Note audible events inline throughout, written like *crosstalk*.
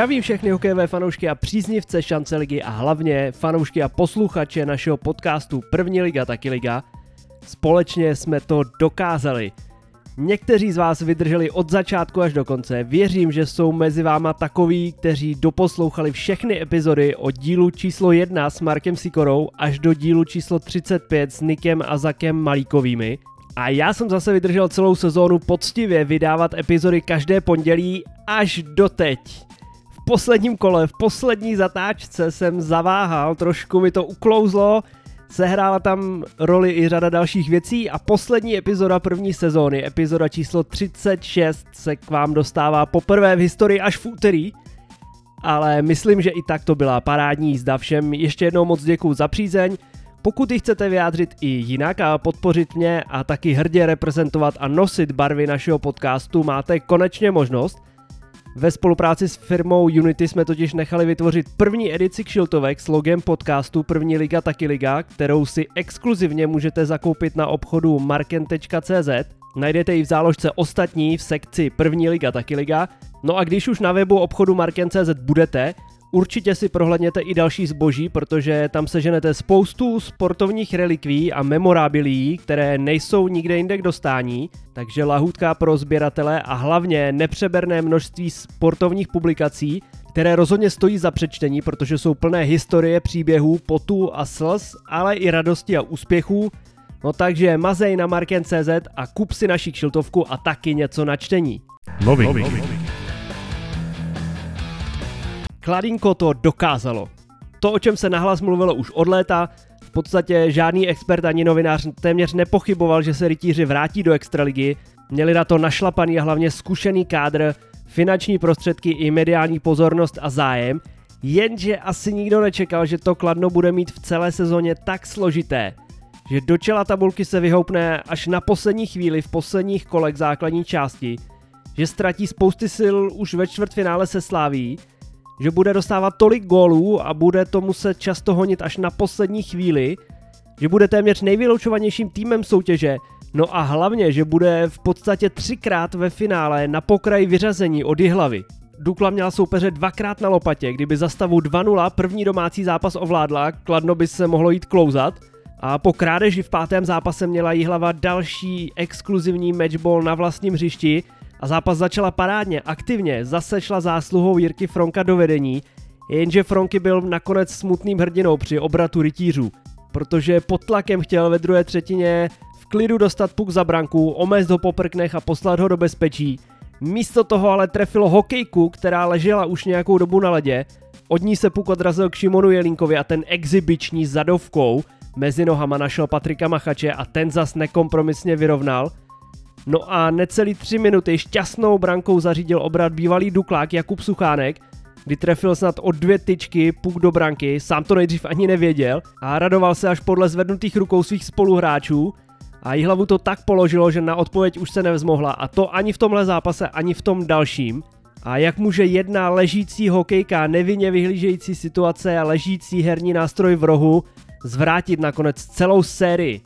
Zdravím všechny hokejové fanoušky a příznivce šance ligy a hlavně fanoušky a posluchače našeho podcastu První liga taky liga. Společně jsme to dokázali. Někteří z vás vydrželi od začátku až do konce. Věřím, že jsou mezi váma takoví, kteří doposlouchali všechny epizody od dílu číslo 1 s Markem Sikorou až do dílu číslo 35 s Nikem a Zakem Malíkovými. A já jsem zase vydržel celou sezónu poctivě vydávat epizody každé pondělí až do teď. Posledním kole, v poslední zatáčce jsem zaváhal, trošku mi to uklouzlo, sehrála tam roli i řada dalších věcí a poslední epizoda první sezóny, epizoda číslo 36, se k vám dostává poprvé v historii až v úterý. Ale myslím, že i tak to byla parádní jízda všem. Ještě jednou moc děkuji za přízeň. Pokud ji chcete vyjádřit i jinak a podpořit mě a taky hrdě reprezentovat a nosit barvy našeho podcastu, máte konečně možnost. Ve spolupráci s firmou Unity jsme totiž nechali vytvořit první edici kšiltovek s logem podcastu První liga taky liga, kterou si exkluzivně můžete zakoupit na obchodu marken.cz. Najdete ji v záložce ostatní v sekci První liga taky liga. No a když už na webu obchodu marken.cz budete, Určitě si prohlédněte i další zboží, protože tam seženete spoustu sportovních relikví a memorábilí, které nejsou nikde jinde k dostání, takže lahůdka pro sběratele a hlavně nepřeberné množství sportovních publikací, které rozhodně stojí za přečtení, protože jsou plné historie, příběhů, potů a slz, ale i radosti a úspěchů. No takže mazej na marken.cz a kup si naši kšiltovku a taky něco na čtení. Nový. Nový. Nový. Kladinko to dokázalo. To, o čem se nahlas mluvilo už od léta, v podstatě žádný expert ani novinář téměř nepochyboval, že se rytíři vrátí do extraligy, měli na to našlapaný a hlavně zkušený kádr, finanční prostředky i mediální pozornost a zájem, jenže asi nikdo nečekal, že to Kladno bude mít v celé sezóně tak složité, že do čela tabulky se vyhoupne až na poslední chvíli v posledních kolech základní části, že ztratí spousty sil už ve čtvrtfinále se Sláví, že bude dostávat tolik gólů a bude to muset často honit až na poslední chvíli, že bude téměř nejvyloučovanějším týmem soutěže, no a hlavně, že bude v podstatě třikrát ve finále na pokraji vyřazení od hlavy. Dukla měla soupeře dvakrát na lopatě, kdyby za stavu 2-0 první domácí zápas ovládla, Kladno by se mohlo jít klouzat, a po krádeži v pátém zápase měla Jihlava další exkluzivní matchball na vlastním hřišti, a zápas začala parádně, aktivně, zase šla zásluhou Jirky Fronka do vedení, jenže Fronky byl nakonec smutným hrdinou při obratu rytířů, protože pod tlakem chtěl ve druhé třetině v klidu dostat puk za branku, omést ho po prknech a poslat ho do bezpečí. Místo toho ale trefilo hokejku, která ležela už nějakou dobu na ledě, od ní se puk odrazil k Šimonu Jelínkovi a ten exibiční zadovkou mezi nohama našel Patrika Machače a ten zas nekompromisně vyrovnal – No a necelý tři minuty šťastnou brankou zařídil obrat bývalý Duklák Jakub Suchánek, kdy trefil snad o dvě tyčky puk do branky, sám to nejdřív ani nevěděl a radoval se až podle zvednutých rukou svých spoluhráčů a hlavu to tak položilo, že na odpověď už se nevzmohla a to ani v tomhle zápase, ani v tom dalším. A jak může jedna ležící hokejka, nevinně vyhlížející situace a ležící herní nástroj v rohu zvrátit nakonec celou sérii?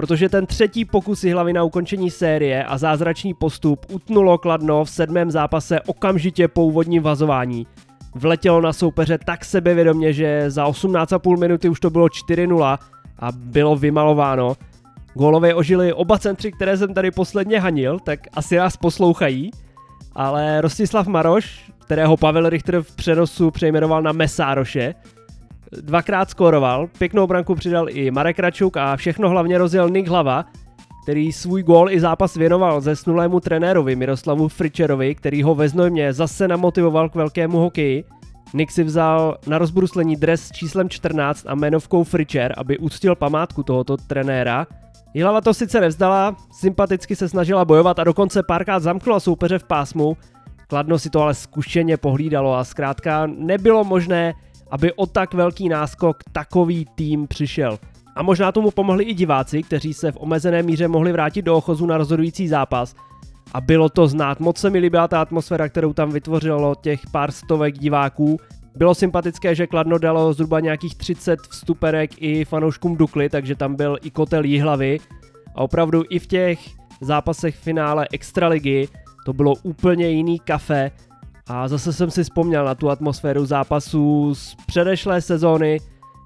Protože ten třetí pokus hlavy na ukončení série a zázračný postup utnulo Kladno v sedmém zápase okamžitě po úvodním vazování. Vletělo na soupeře tak sebevědomě, že za 18,5 minuty už to bylo 4-0 a bylo vymalováno. Gólové ožili oba centry, které jsem tady posledně hanil, tak asi nás poslouchají. Ale Rostislav Maroš, kterého Pavel Richter v přenosu přejmenoval na Mesároše, dvakrát skóroval, pěknou branku přidal i Marek Račuk a všechno hlavně rozjel Nick Hlava, který svůj gól i zápas věnoval ze snulému trenérovi Miroslavu Fričerovi, který ho ve Znojmě zase namotivoval k velkému hokeji. Nick si vzal na rozbruslení dres s číslem 14 a jmenovkou Fričer, aby uctil památku tohoto trenéra. Jihlava to sice nevzdala, sympaticky se snažila bojovat a dokonce párkrát zamknula soupeře v pásmu. Kladno si to ale zkušeně pohlídalo a zkrátka nebylo možné aby o tak velký náskok takový tým přišel. A možná tomu pomohli i diváci, kteří se v omezené míře mohli vrátit do ochozu na rozhodující zápas. A bylo to znát, moc se mi líbila ta atmosféra, kterou tam vytvořilo těch pár stovek diváků. Bylo sympatické, že Kladno dalo zhruba nějakých 30 vstuperek i fanouškům Dukly, takže tam byl i kotel Jihlavy. A opravdu i v těch zápasech finále Extraligy to bylo úplně jiný kafe A zase jsem si vzpomněl na tu atmosféru zápasů z předešlé sezóny,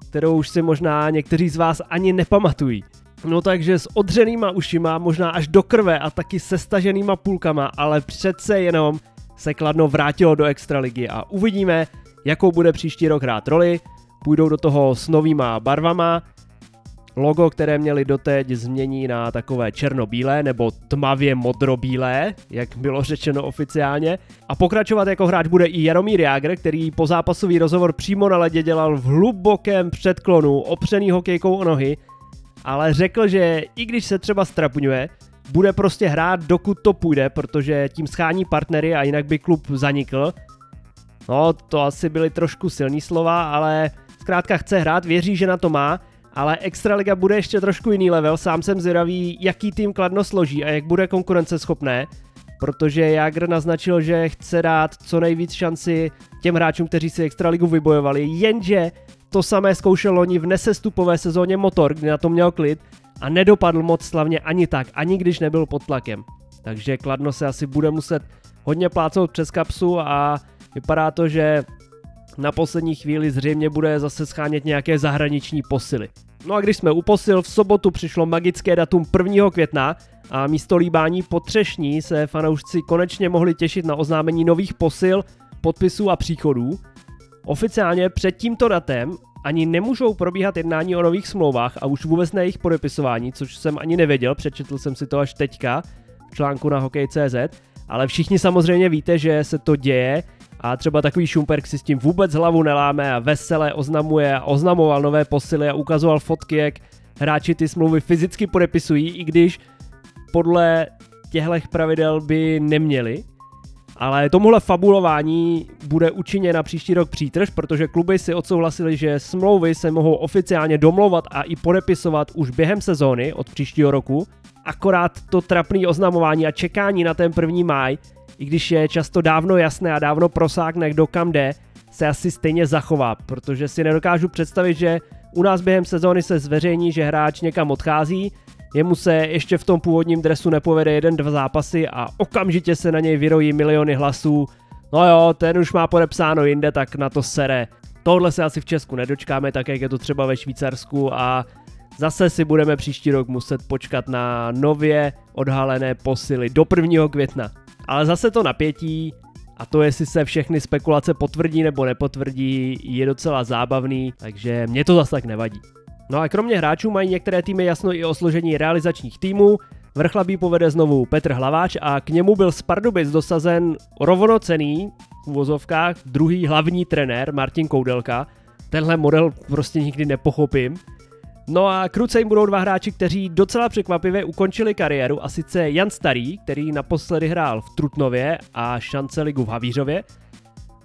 kterou už si možná někteří z vás ani nepamatují. No takže s odřenýma ušima, možná až do krve a taky se staženýma půlkama, ale přece jenom se Kladno vrátilo do Extraligy a uvidíme, jakou bude příští rok hrát roli. Půjdou do toho s novýma barvama, Logo, které měli doteď, změní na takové černobílé nebo tmavě modrobílé, jak bylo řečeno oficiálně. A pokračovat jako hráč bude i Jaromír Jágr, který po zápasový rozhovor přímo na ledě dělal v hlubokém předklonu, opřený hokejkou o nohy, ale řekl, že i když se třeba strapňuje, bude prostě hrát, dokud to půjde, protože tím schání partnery a jinak by klub zanikl. No, to asi byly trošku silný slova, ale zkrátka chce hrát, věří, že na to má ale Extraliga bude ještě trošku jiný level, sám jsem zvědavý, jaký tým Kladno složí a jak bude konkurenceschopné, protože Jagr naznačil, že chce dát co nejvíc šanci těm hráčům, kteří si Extraligu vybojovali, jenže to samé zkoušel loni v nesestupové sezóně Motor, kdy na to měl klid a nedopadl moc slavně ani tak, ani když nebyl pod tlakem. Takže Kladno se asi bude muset hodně plácnout přes kapsu a vypadá to, že na poslední chvíli zřejmě bude zase schánět nějaké zahraniční posily. No a když jsme u posil, v sobotu přišlo magické datum 1. května a místo líbání potřešní se fanoušci konečně mohli těšit na oznámení nových posil, podpisů a příchodů. Oficiálně před tímto datem ani nemůžou probíhat jednání o nových smlouvách a už vůbec na jejich podepisování, což jsem ani nevěděl, přečetl jsem si to až teďka v článku na hokej.cz, ale všichni samozřejmě víte, že se to děje a třeba takový Šumperk si s tím vůbec hlavu neláme a veselé oznamuje a oznamoval nové posily a ukazoval fotky, jak hráči ty smlouvy fyzicky podepisují, i když podle těchto pravidel by neměli. Ale tomuhle fabulování bude učiněna příští rok přítrž, protože kluby si odsouhlasili, že smlouvy se mohou oficiálně domlouvat a i podepisovat už během sezóny od příštího roku. Akorát to trapné oznamování a čekání na ten první máj i když je často dávno jasné a dávno prosákne, kdo kam jde, se asi stejně zachová, protože si nedokážu představit, že u nás během sezóny se zveřejní, že hráč někam odchází, jemu se ještě v tom původním dresu nepovede jeden, dva zápasy a okamžitě se na něj vyrojí miliony hlasů. No jo, ten už má podepsáno jinde, tak na to sere. Tohle se asi v Česku nedočkáme, tak jak je to třeba ve Švýcarsku a zase si budeme příští rok muset počkat na nově odhalené posily do 1. května. Ale zase to napětí, a to jestli se všechny spekulace potvrdí nebo nepotvrdí, je docela zábavný, takže mě to zase tak nevadí. No a kromě hráčů mají některé týmy jasno i o složení realizačních týmů, Vrchlabí povede znovu Petr Hlaváč a k němu byl z Pardubic dosazen rovnocený v uvozovkách druhý hlavní trenér Martin Koudelka. Tenhle model prostě nikdy nepochopím. No a kruce jim budou dva hráči, kteří docela překvapivě ukončili kariéru a sice Jan Starý, který naposledy hrál v Trutnově a šance ligu v Havířově,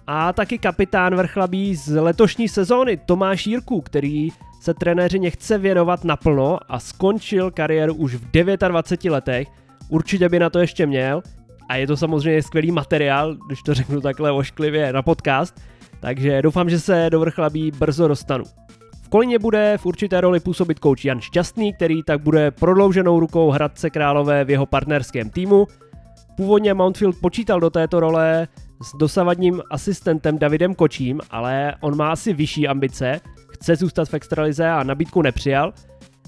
a taky kapitán Vrchlabí z letošní sezóny Tomáš Jirku, který se trenéři chce věnovat naplno a skončil kariéru už v 29 letech. Určitě by na to ještě měl a je to samozřejmě skvělý materiál, když to řeknu takhle ošklivě na podcast, takže doufám, že se do Vrchlabí brzo dostanu. Kolíně bude v určité roli působit kouč Jan Šťastný, který tak bude prodlouženou rukou Hradce Králové v jeho partnerském týmu. Původně Mountfield počítal do této role s dosavadním asistentem Davidem Kočím, ale on má asi vyšší ambice, chce zůstat v extralize a nabídku nepřijal.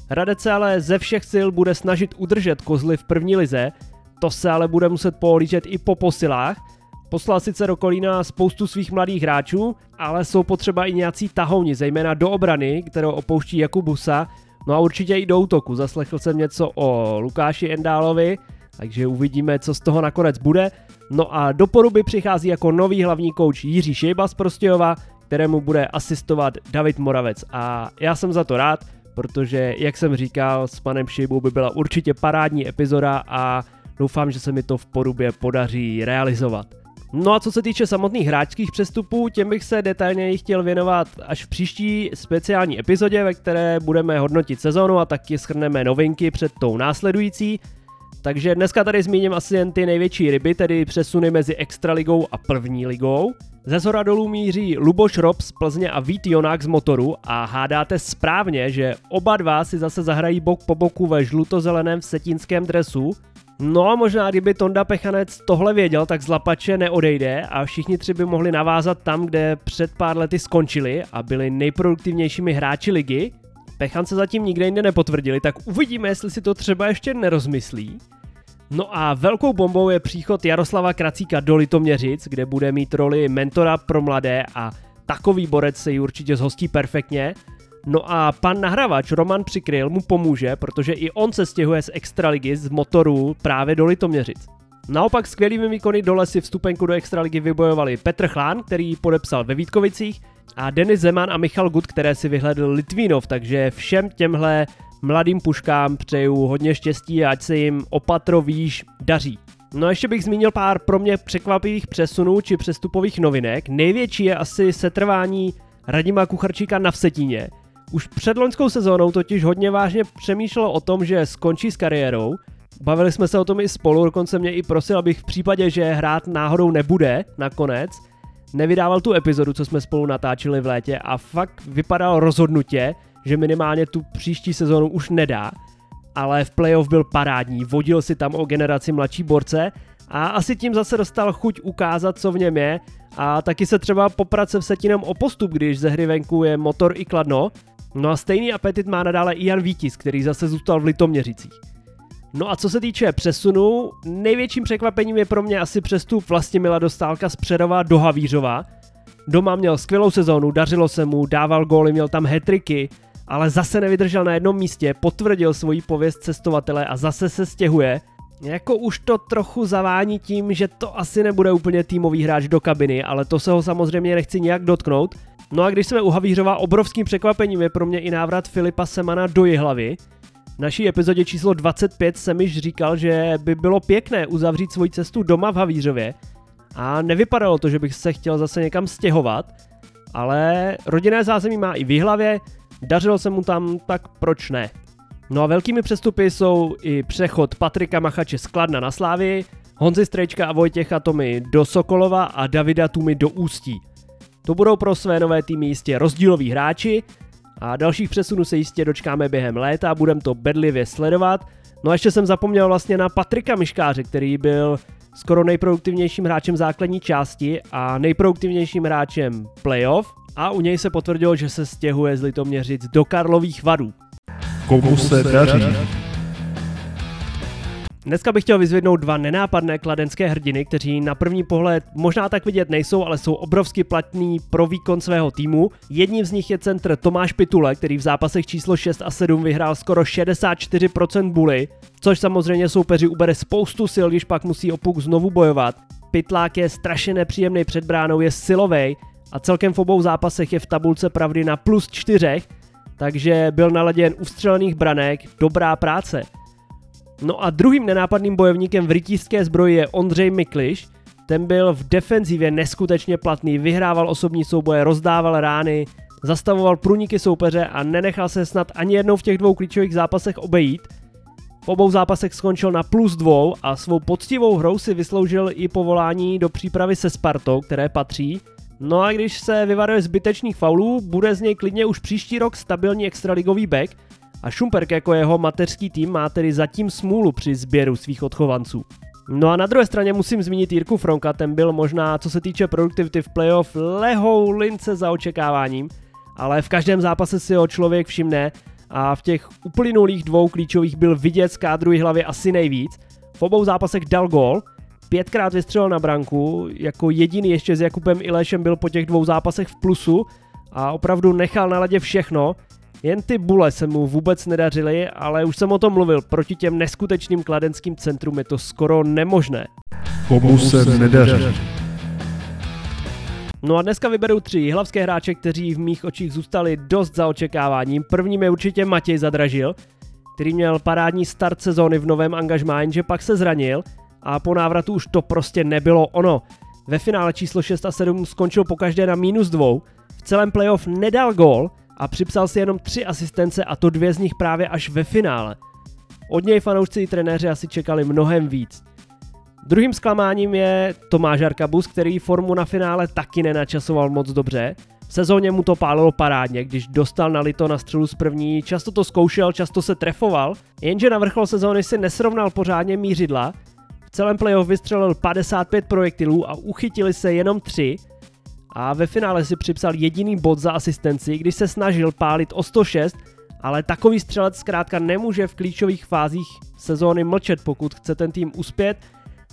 Hradec se ale ze všech sil bude snažit udržet kozly v první lize, to se ale bude muset pohlížet i po posilách, Poslal sice do Kolína spoustu svých mladých hráčů, ale jsou potřeba i nějací tahouni, zejména do obrany, kterou opouští Jakubusa, no a určitě i do útoku. Zaslechl jsem něco o Lukáši Endálovi, takže uvidíme, co z toho nakonec bude. No a do poruby přichází jako nový hlavní kouč Jiří Šejba z Prostějova, kterému bude asistovat David Moravec. A já jsem za to rád, protože, jak jsem říkal, s panem Šejbou by byla určitě parádní epizoda a doufám, že se mi to v porubě podaří realizovat. No a co se týče samotných hráčských přestupů, těm bych se detailně chtěl věnovat až v příští speciální epizodě, ve které budeme hodnotit sezonu a taky schrneme novinky před tou následující. Takže dneska tady zmíním asi jen ty největší ryby, tedy přesuny mezi Extraligou a první ligou. Ze zhora dolů míří Luboš Rob z Plzně a Vít Jonák z Motoru a hádáte správně, že oba dva si zase zahrají bok po boku ve žlutozeleném setínském dresu. No a možná, kdyby Tonda Pechanec tohle věděl, tak z Lapače neodejde a všichni tři by mohli navázat tam, kde před pár lety skončili a byli nejproduktivnějšími hráči ligy. Pechance zatím nikde jinde nepotvrdili, tak uvidíme, jestli si to třeba ještě nerozmyslí. No a velkou bombou je příchod Jaroslava Kracíka do Litoměřic, kde bude mít roli mentora pro mladé a takový borec se ji určitě zhostí perfektně. No a pan nahravač Roman Přikryl mu pomůže, protože i on se stěhuje z Extraligy z motoru právě do Litoměřic. Naopak skvělými výkony dole si vstupenku do Extraligy vybojovali Petr Chlán, který podepsal ve Vítkovicích, a Denis Zeman a Michal Gut, které si vyhledl Litvínov, takže všem těmhle mladým puškám přeju hodně štěstí a ať se jim opatro výš daří. No a ještě bych zmínil pár pro mě překvapivých přesunů či přestupových novinek. Největší je asi setrvání Radima Kucharčíka na Vsetíně. Už před loňskou sezónou totiž hodně vážně přemýšlel o tom, že skončí s kariérou. Bavili jsme se o tom i spolu, dokonce mě i prosil, abych v případě, že hrát náhodou nebude nakonec, nevydával tu epizodu, co jsme spolu natáčeli v létě a fakt vypadal rozhodnutě, že minimálně tu příští sezónu už nedá, ale v playoff byl parádní, vodil si tam o generaci mladší borce a asi tím zase dostal chuť ukázat, co v něm je a taky se třeba poprat se Vsetinem o postup, když ze hry venku je motor i kladno. No a stejný apetit má nadále i Jan Vítis, který zase zůstal v Litoměřicích. No a co se týče přesunu, největším překvapením je pro mě asi přestup Vlastimila Dostálka z Přerova do Havířova. Doma měl skvělou sezónu, dařilo se mu, dával góly, měl tam hetriky, ale zase nevydržel na jednom místě, potvrdil svoji pověst cestovatele a zase se stěhuje. Jako už to trochu zavání tím, že to asi nebude úplně týmový hráč do kabiny, ale to se ho samozřejmě nechci nějak dotknout. No a když jsme u Havířova, obrovským překvapením je pro mě i návrat Filipa Semana do Jihlavy. V naší epizodě číslo 25 jsem již říkal, že by bylo pěkné uzavřít svoji cestu doma v Havířově a nevypadalo to, že bych se chtěl zase někam stěhovat, ale rodinné zázemí má i v Jihlavě, dařilo se mu tam, tak proč ne? No a velkými přestupy jsou i přechod Patrika Machače z Kladna na Slávy, Honzy Strejčka a Vojtěcha Tomy do Sokolova a Davida Tumy do Ústí. To budou pro své nové týmy jistě rozdíloví hráči a dalších přesunů se jistě dočkáme během léta a budeme to bedlivě sledovat. No a ještě jsem zapomněl vlastně na Patrika Miškáře, který byl skoro nejproduktivnějším hráčem základní části a nejproduktivnějším hráčem playoff a u něj se potvrdilo, že se stěhuje z Litoměřic do Karlových vadů. Komu se daří? Dneska bych chtěl vyzvednout dva nenápadné kladenské hrdiny, kteří na první pohled možná tak vidět nejsou, ale jsou obrovsky platní pro výkon svého týmu. Jedním z nich je centr Tomáš Pitule, který v zápasech číslo 6 a 7 vyhrál skoro 64% buly, což samozřejmě soupeři ubere spoustu sil, když pak musí o puk znovu bojovat. Pitlák je strašně nepříjemný před bránou, je silovej a celkem v obou zápasech je v tabulce pravdy na plus čtyřech, takže byl naladěn u střelených branek, dobrá práce. No a druhým nenápadným bojovníkem v rytířské zbroji je Ondřej Mikliš, ten byl v defenzivě neskutečně platný, vyhrával osobní souboje, rozdával rány, zastavoval průniky soupeře a nenechal se snad ani jednou v těch dvou klíčových zápasech obejít. V obou zápasech skončil na plus dvou a svou poctivou hrou si vysloužil i povolání do přípravy se Spartou, které patří. No a když se vyvaruje zbytečných faulů, bude z něj klidně už příští rok stabilní extraligový back a Šumperk jako jeho mateřský tým má tedy zatím smůlu při sběru svých odchovanců. No a na druhé straně musím zmínit Jirku Fronka, ten byl možná, co se týče produktivity v playoff, lehou lince za očekáváním, ale v každém zápase si ho člověk všimne a v těch uplynulých dvou klíčových byl vidět z kádru hlavy asi nejvíc. V obou zápasech dal gól, pětkrát vystřelil na branku, jako jediný ještě s Jakubem Ilešem byl po těch dvou zápasech v plusu a opravdu nechal na ledě všechno, jen ty bule se mu vůbec nedařily, ale už jsem o tom mluvil, proti těm neskutečným kladenským centrum je to skoro nemožné. Komu se nedaří? No a dneska vyberu tři hlavské hráče, kteří v mých očích zůstali dost za očekáváním. Prvním je určitě Matěj Zadražil, který měl parádní start sezóny v novém angažmá, jenže pak se zranil a po návratu už to prostě nebylo ono. Ve finále číslo 6 a 7 skončil po každé na minus dvou, v celém playoff nedal gól a připsal si jenom tři asistence a to dvě z nich právě až ve finále. Od něj fanoušci i trenéři asi čekali mnohem víc. Druhým zklamáním je Tomáš Arkabus, který formu na finále taky nenačasoval moc dobře. V sezóně mu to pálilo parádně, když dostal na lito na střelu z první, často to zkoušel, často se trefoval, jenže na vrchol sezóny si nesrovnal pořádně mířidla, v celém playoff vystřelil 55 projektilů a uchytili se jenom 3 a ve finále si připsal jediný bod za asistenci, když se snažil pálit o 106, ale takový střelec zkrátka nemůže v klíčových fázích sezóny mlčet, pokud chce ten tým uspět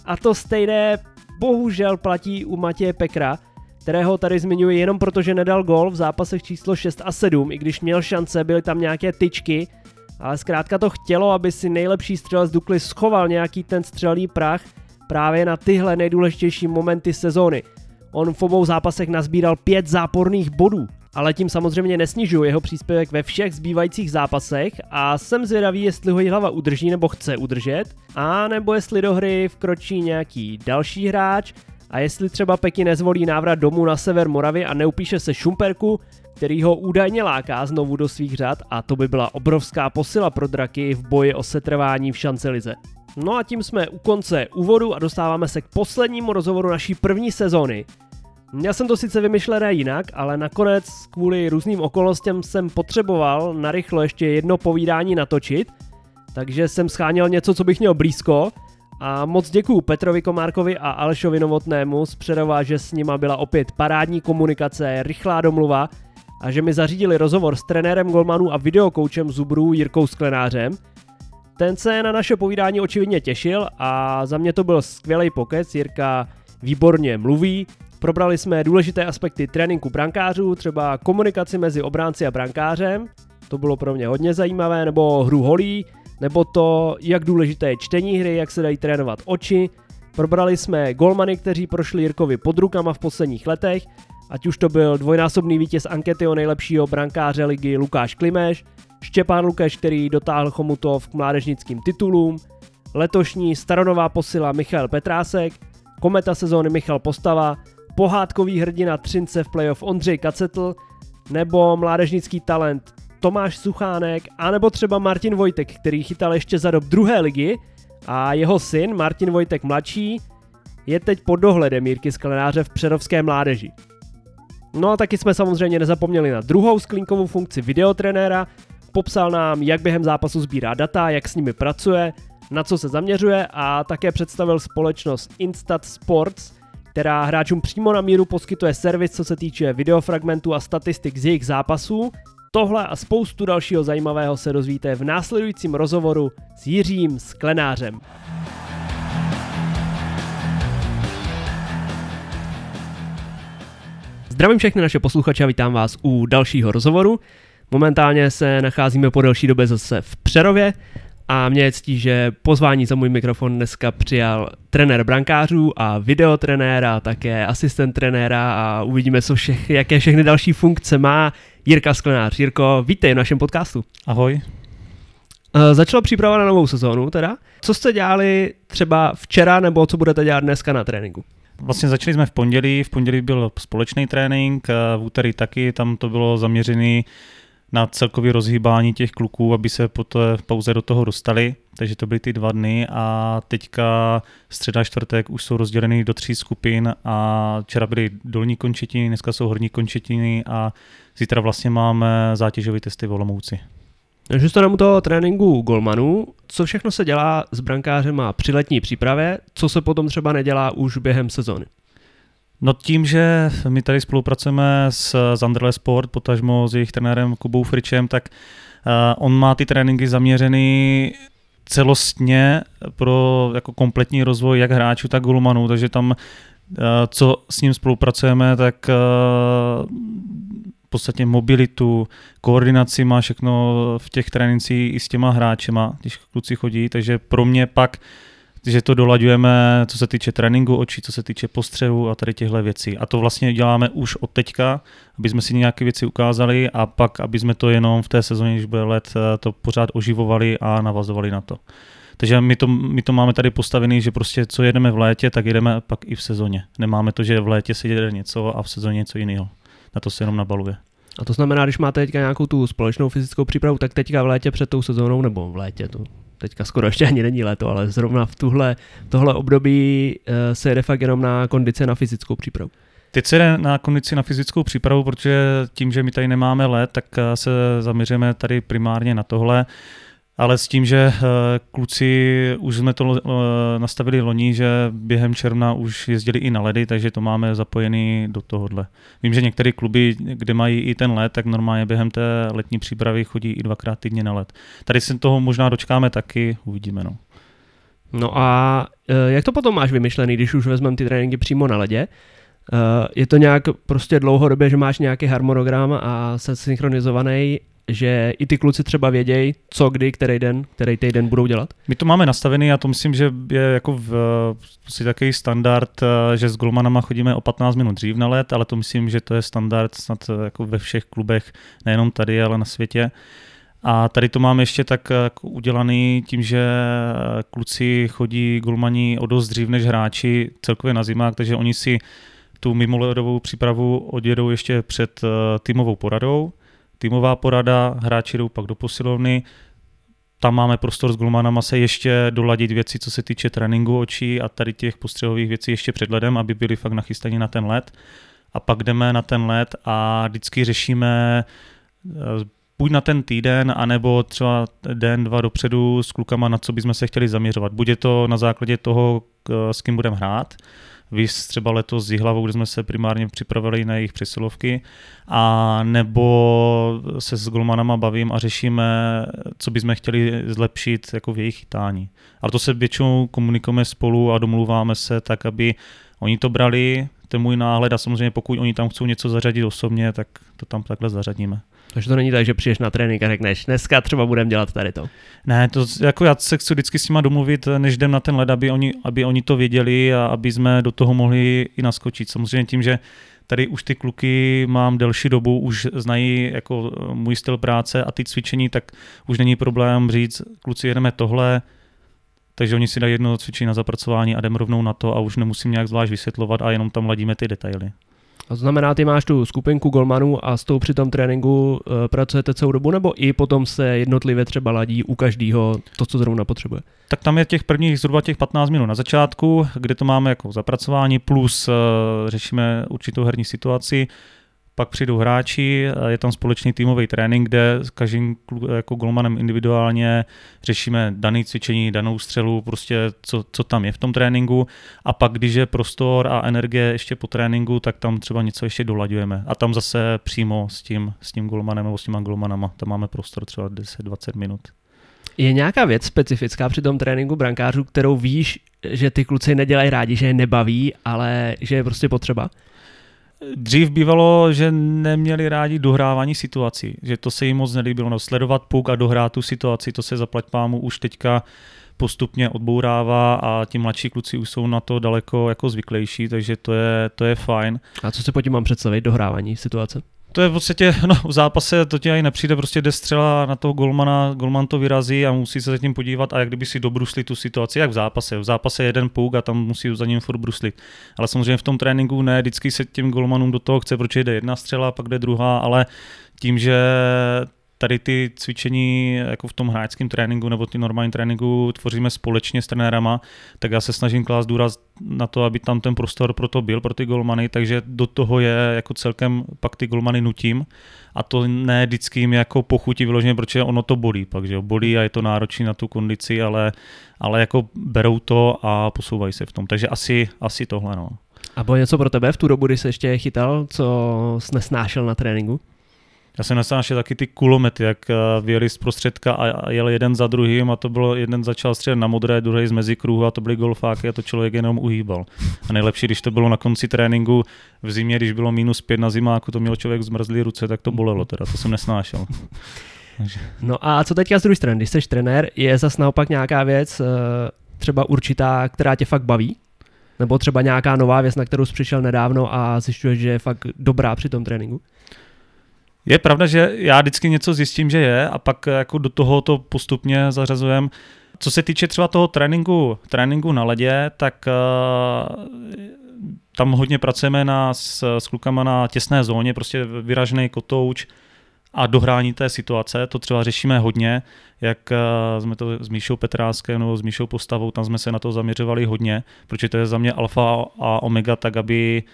a to stejné bohužel platí u Matěje Pekra, kterého tady zmiňuji jenom proto, že nedal gol v zápasech číslo 6 a 7, i když měl šance, byly tam nějaké tyčky, ale zkrátka to chtělo, aby si nejlepší střelec Dukly schoval nějaký ten střelný prach právě na tyhle nejdůležitější momenty sezóny. On v obou zápasech nazbíral pět záporných bodů, ale tím samozřejmě nesnižuje jeho příspěvek ve všech zbývajících zápasech a jsem zvědavý, jestli ho hlava udrží nebo chce udržet, a nebo jestli do hry vkročí nějaký další hráč a jestli třeba Peky nezvolí návrat domů na sever Moravy a neupíše se Šumperku, který ho údajně láká znovu do svých řad a to by byla obrovská posila pro draky v boji o setrvání v šance lize. No a tím jsme u konce úvodu a dostáváme se k poslednímu rozhovoru naší první sezóny. Měl jsem to sice vymyšlené jinak, ale nakonec kvůli různým okolnostem jsem potřeboval narychlo ještě jedno povídání natočit, takže jsem scháněl něco, co bych měl blízko a moc děkuju Petrovi Komárkovi a Alešovi Novotnému z Přerova, že s nima byla opět parádní komunikace, rychlá domluva a že mi zařídili rozhovor s trenérem golmanů a videokoučem Zubrů Jirkou Sklenářem. Ten se na naše povídání očividně těšil a za mě to byl skvělý pokec, Jirka výborně mluví, Probrali jsme důležité aspekty tréninku brankářů, třeba komunikaci mezi obránci a brankářem, to bylo pro mě hodně zajímavé, nebo hru holí, nebo to, jak důležité je čtení hry, jak se dají trénovat oči. Probrali jsme golmany, kteří prošli Jirkovi pod rukama v posledních letech, ať už to byl dvojnásobný vítěz ankety o nejlepšího brankáře ligy Lukáš Klimeš, Štěpán Lukeš, který dotáhl Chomutov k mládežnickým titulům, letošní staronová posila Michal Petrásek, kometa sezóny Michal Postava, pohádkový hrdina Třince v playoff Ondřej Kacetl, nebo mládežnický talent Tomáš Suchánek, anebo třeba Martin Vojtek, který chytal ještě za dob druhé ligy a jeho syn Martin Vojtek mladší je teď pod dohledem Mírky Sklenáře v Přerovské mládeži. No a taky jsme samozřejmě nezapomněli na druhou sklinkovou funkci videotrenéra, popsal nám, jak během zápasu sbírá data, jak s nimi pracuje, na co se zaměřuje a také představil společnost Instat Sports, která hráčům přímo na míru poskytuje servis, co se týče videofragmentů a statistik z jejich zápasů. Tohle a spoustu dalšího zajímavého se dozvíte v následujícím rozhovoru s Jiřím Sklenářem. Zdravím všechny naše posluchače a vítám vás u dalšího rozhovoru. Momentálně se nacházíme po delší době zase v Přerově a mě je ctí, že pozvání za můj mikrofon dneska přijal trenér brankářů a videotrenér a také asistent trenéra a uvidíme, co všech, jaké všechny další funkce má Jirka Sklenář. Jirko, vítej v našem podcastu. Ahoj. Uh, začala příprava na novou sezónu teda. Co jste dělali třeba včera nebo co budete dělat dneska na tréninku? Vlastně začali jsme v pondělí, v pondělí byl společný trénink, v úterý taky, tam to bylo zaměřený na celkový rozhýbání těch kluků, aby se po té pauze do toho dostali. Takže to byly ty dva dny a teďka středa čtvrtek už jsou rozděleny do tří skupin a včera byly dolní končetiny, dneska jsou horní končetiny a zítra vlastně máme zátěžové testy v Olomouci. Takže jste u toho tréninku golmanů. Co všechno se dělá s brankářem a při letní přípravě? Co se potom třeba nedělá už během sezóny? No tím, že my tady spolupracujeme s Zanderle Sport, potažmo s jejich trenérem Kubou Fričem, tak uh, on má ty tréninky zaměřený celostně pro jako kompletní rozvoj jak hráčů, tak golmanů, takže tam uh, co s ním spolupracujeme, tak uh, v podstatě mobilitu, koordinaci má všechno v těch trénincích i s těma hráčema, když kluci chodí, takže pro mě pak uh, že to dolaďujeme, co se týče tréninku očí, co se týče postřehu a tady těchto věcí. A to vlastně děláme už od teďka, aby jsme si nějaké věci ukázali a pak, aby jsme to jenom v té sezóně, když bude let, eh, to pořád oživovali a navazovali na to. Takže my to, my to máme tady postavený, že prostě co jedeme v létě, tak jedeme pak i v sezóně. Nemáme to, že v létě se jede něco a v sezóně něco jiného. Na to se jenom nabaluje. A to znamená, když máte teďka nějakou tu společnou fyzickou přípravu, tak teďka v létě před tou sezónou nebo v létě, to teďka skoro ještě ani není léto, ale zrovna v tuhle, tohle období uh, se jede fakt jenom na kondice na fyzickou přípravu. Teď se jde na kondici na fyzickou přípravu, protože tím, že my tady nemáme let, tak eh, se zaměříme tady primárně na tohle. Ale s tím, že eh, kluci, už jsme to eh, nastavili loni, že během června už jezdili i na ledy, takže to máme zapojený do tohohle. Vím, že některé kluby, kde mají i ten led, tak normálně během té letní přípravy chodí i dvakrát týdně na led. Tady se toho možná dočkáme taky, uvidíme. No. No a jak to potom máš vymyšlený, když už vezmeme ty tréninky přímo na ledě? Je to nějak prostě dlouhodobě, že máš nějaký harmonogram a se synchronizovaný že i ty kluci třeba vědějí, co kdy, který den, který týden budou dělat? My to máme nastavený a to myslím, že je jako v, prostě takový standard, eh, že s golmanama chodíme o 15 minut dřív na let, ale to myslím, že to je standard snad eh, jako ve všech klubech, nejenom tady, ale na světě. A tady to máme ještě tak eh, jako udělaný tím, že kluci chodí golmani o dost dřív než hráči celkově na zimách, takže oni si tu mimoledovou přípravu odjedou ještě před týmovou poradou týmová porada, hráči jdou pak do posilovny, tam máme prostor s Glumánama se ještě doladit věci, co se týče tréninku očí a tady těch postřehových věcí ještě před ledem, aby byli fakt nachystaní na ten led. A pak jdeme na ten led a vždycky řešíme eh, buď na ten týden, anebo třeba den, dva dopředu s klukama, na co bychom se chtěli zaměřovat. Bude to na základě toho, s kým budeme hrát, Víš třeba letos s Jihlavou, kde jsme se primárně připravili na jejich přesilovky, a nebo se s golmanama bavím a řešíme, co bychom chtěli zlepšit jako v jejich chytání. Ale to se většinou komunikujeme spolu a domluváme se tak, aby oni to brali, ten můj náhled a samozřejmě pokud oni tam chcou něco zařadit osobně, tak to tam takhle zařadíme. Takže to není tak, že přijdeš na trénink a řekneš, dneska třeba budeme dělat tady to. Ne, to jako já se chci vždycky s nima domluvit, než jdem na ten led, aby oni, aby oni to věděli a aby jsme do toho mohli i naskočit. Samozřejmě tím, že tady už ty kluky mám delší dobu, už znají jako můj styl práce a ty cvičení, tak už není problém říct, kluci jedeme tohle, takže oni si dají jedno cvičení na zapracování a jdem rovnou na to a už nemusím nějak zvlášť vysvětlovat a jenom tam ladíme ty detaily. A to znamená, ty máš tu skupinku golmanů a s tou při tom tréninku uh, pracujete celou dobu, nebo i potom se jednotlivě třeba ladí u každého to, co zrovna potřebuje? Tak tam je těch prvních zhruba těch 15 minut na začátku, kde to máme jako zapracování, plus uh, řešíme určitou herní situaci, pak přijdou hráči, je tam společný týmový trénink, kde s každým jako golmanem individuálně řešíme dané cvičení, danou střelu, prostě co, co tam je v tom tréninku a pak, když je prostor a energie ještě po tréninku, tak tam třeba něco ještě dolaďujeme a tam zase přímo s tím, s tím golmanem nebo s těma golmanama, tam máme prostor třeba 10-20 minut. Je nějaká věc specifická při tom tréninku brankářů, kterou víš, že ty kluci nedělají rádi, že je nebaví, ale že je prostě potřeba? Dřív bývalo, že neměli rádi dohrávání situací, že to se jim moc nelíbilo. No, sledovat puk a dohrát tu situaci, to se zaplať pámu už teďka postupně odbourává a ti mladší kluci už jsou na to daleko jako zvyklejší, takže to je, to je fajn. A co se po tím mám představit, dohrávání situace? To je v podstatě, *laughs* no v zápase to ti ani nepřijde, prostě jde střela na toho golmana, golman to vyrazí a musí se zatím podívat a jak kdyby si dobrusli tu situaci, jak v zápase. V zápase jeden puk a tam musí za ním furt bruslit. Ale samozřejmě v tom tréninku ne, vždycky se těm golmanům do toho chce, protože jde jedna střela, pak jde druhá, ale tím, že tady ty cvičení jako v tom hráčském tréninku nebo ty normální tréninku tvoříme společně s trenérama, tak já se snažím klást důraz na to, aby tam ten prostor pro to byl, pro ty golmany, takže do toho je jako celkem pak ty golmany nutím a to ne vždycky jim jako pochutí vyloženě, protože ono to bolí pak, že jo, bolí a je to náročný na tu kondici, ale, ale jako berou to a posouvají se v tom, takže asi, asi tohle no. A bylo něco pro tebe v tu dobu, kdy jsi ještě chytal, co jsi nesnášel na tréninku? Já jsem nesnášel taky ty kulomety, jak eh, vyjeli z prostředka a jel jeden za druhým a to bylo, jeden začal střílet na modré, druhý z mezi kruhu a to byly golfáky a to člověk jenom uhýbal. A nejlepší, když to bylo na konci tréninku v zimě, když bylo minus pět na zimáku, to měl člověk zmrzlý ruce, tak to bolelo teda, to jsem nesnášel. *laughs* No a co teďka z druhé strany, když jsi trenér, je zase naopak nějaká věc, eh, třeba určitá, která tě fakt baví? Nebo třeba nějaká nová věc, na kterou jsi přišel nedávno a zjišťuješ, že je fakt dobrá při tom tréninku? Je pravda, že já vždycky něco zjistím, že je a pak jako do toho to postupně zařazujem. Co se týče třeba toho tréninku, tréninku na ledě, tak uh, tam hodně pracujeme na, s, s klukama na těsné zóně, prostě vyražený kotouč a dohrání té situace, to třeba řešíme hodně, jak uh, jsme to s Míšou Petráskem nebo s Míšou Postavou, tam jsme se na to zaměřovali hodně, protože to je za mě alfa a omega, tak aby uh,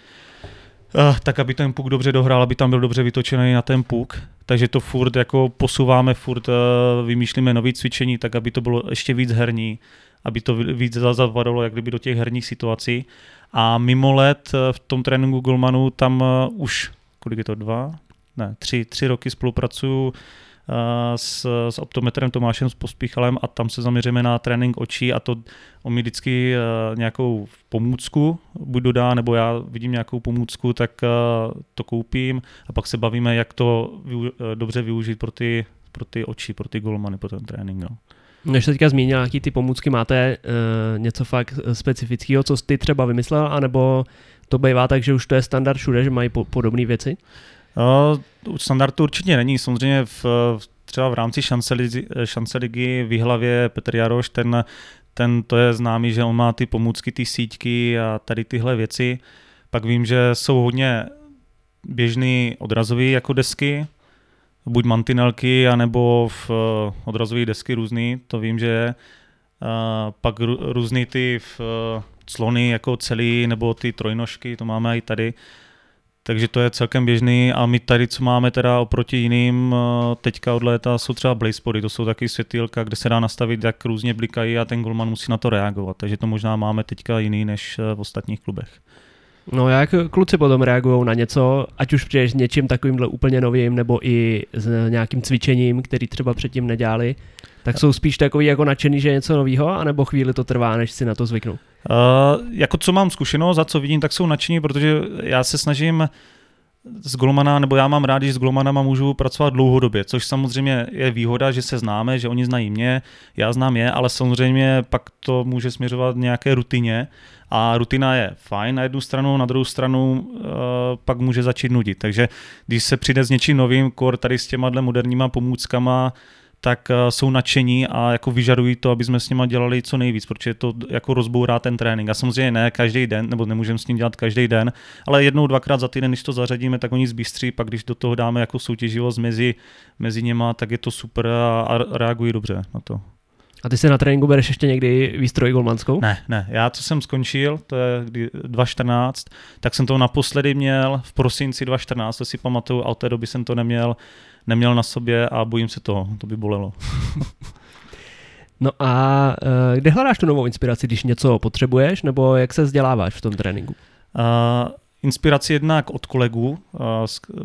tak aby ten puk dobře dohrál, aby tam byl dobře vytočený na ten puk. Takže to furt jako posouváme, furt uh, vymýšlíme nové cvičení, tak aby to bylo ještě víc herní, aby to víc zavadalo jak kdyby do těch herních situací. A mimo let uh, v tom tréninku Golmanu tam uh, už, kolik je to, dva? Ne, tři, tři roky spolupracuju s, s optometrem Tomášem Pospíchalem a tam se zaměříme na trénink očí a to on mi vždycky nějakou pomůcku buď dodá, nebo já vidím nějakou pomůcku, tak to koupím a pak se bavíme, jak to dobře využít pro ty, pro ty oči, pro ty golmany, pro ten trénink. No. Než se teďka zmínil, jaký ty pomůcky máte, uh, něco fakt specifického, co ty třeba vymyslel, anebo to bývá tak, že už to je standard všude, že mají po, podobné věci? Uh, standard to určitě není. Samozřejmě v, třeba v rámci šance, ligy, šance ligy v hlavě Petr Jaroš, ten, ten to je známý, že on má ty pomůcky, ty síťky a tady tyhle věci. Pak vím, že jsou hodně běžný odrazový jako desky, buď mantinelky, anebo v uh, odrazové desky různý, to vím, že je. Uh, pak různý ty v, clony jako celý, nebo ty trojnožky, to máme i tady. Takže to je celkem běžný a my tady, co máme teda oproti jiným eh, teďka od léta, jsou třeba blazepody, to jsou taky světýlka, kde se dá nastavit, jak různě blikají a ten golman musí na to reagovat. Takže to možná máme teďka jiný než eh, v ostatních klubech. No jak kluci potom reagují na něco, ať už přijdeš s něčím takovýmhle úplně novým, nebo i s nějakým cvičením, který třeba předtím nedělali, tak jsou spíš takový jako nadšený, že je něco nového, anebo chvíli to trvá, než si na to zvyknou? Uh, jako co mám zkušenost, za co vidím, tak jsou nadšení, protože já se snažím s golmana, nebo já mám rád, že s golmanama můžu pracovat dlouhodobě, což samozřejmě je výhoda, že se známe, že oni znají mě, já znám je, ale samozřejmě pak to může směřovat nějaké rutině a rutina je fajn na jednu stranu, na druhou stranu uh, pak může začít nudit. Takže když se přijde s něčím novým, kor tady s těma moderníma pomůckama, tak eh, jsou nadšení a jako vyžadují to, aby jsme s nimi dělali co nejvíc, protože to jako rozbourá ten trénink. A samozřejmě ne každý den, nebo nemůžeme s ním dělat každý den, ale jednou, dvakrát za týden, když to zařadíme, tak oni zbystří, pak když do toho dáme jako soutěživost mezi, mezi něma, tak je to super a, a reagují dobře na to. A ty si na tréninku bereš ještě někdy výstroj golmanskou? Ne, ne. Já co jsem skončil, to je 2014, tak jsem to naposledy měl v prosinci 2014, to si pamatuju, a od té doby jsem to neměl neměl na sobě a bojím se toho, to by bolelo. *laughs* no a uh, kde hledáš tu novou inspiraci, když něco potřebuješ, nebo jak se vzděláváš v tom tréninku? Uh, inspiraci jednak od kolegů, uh,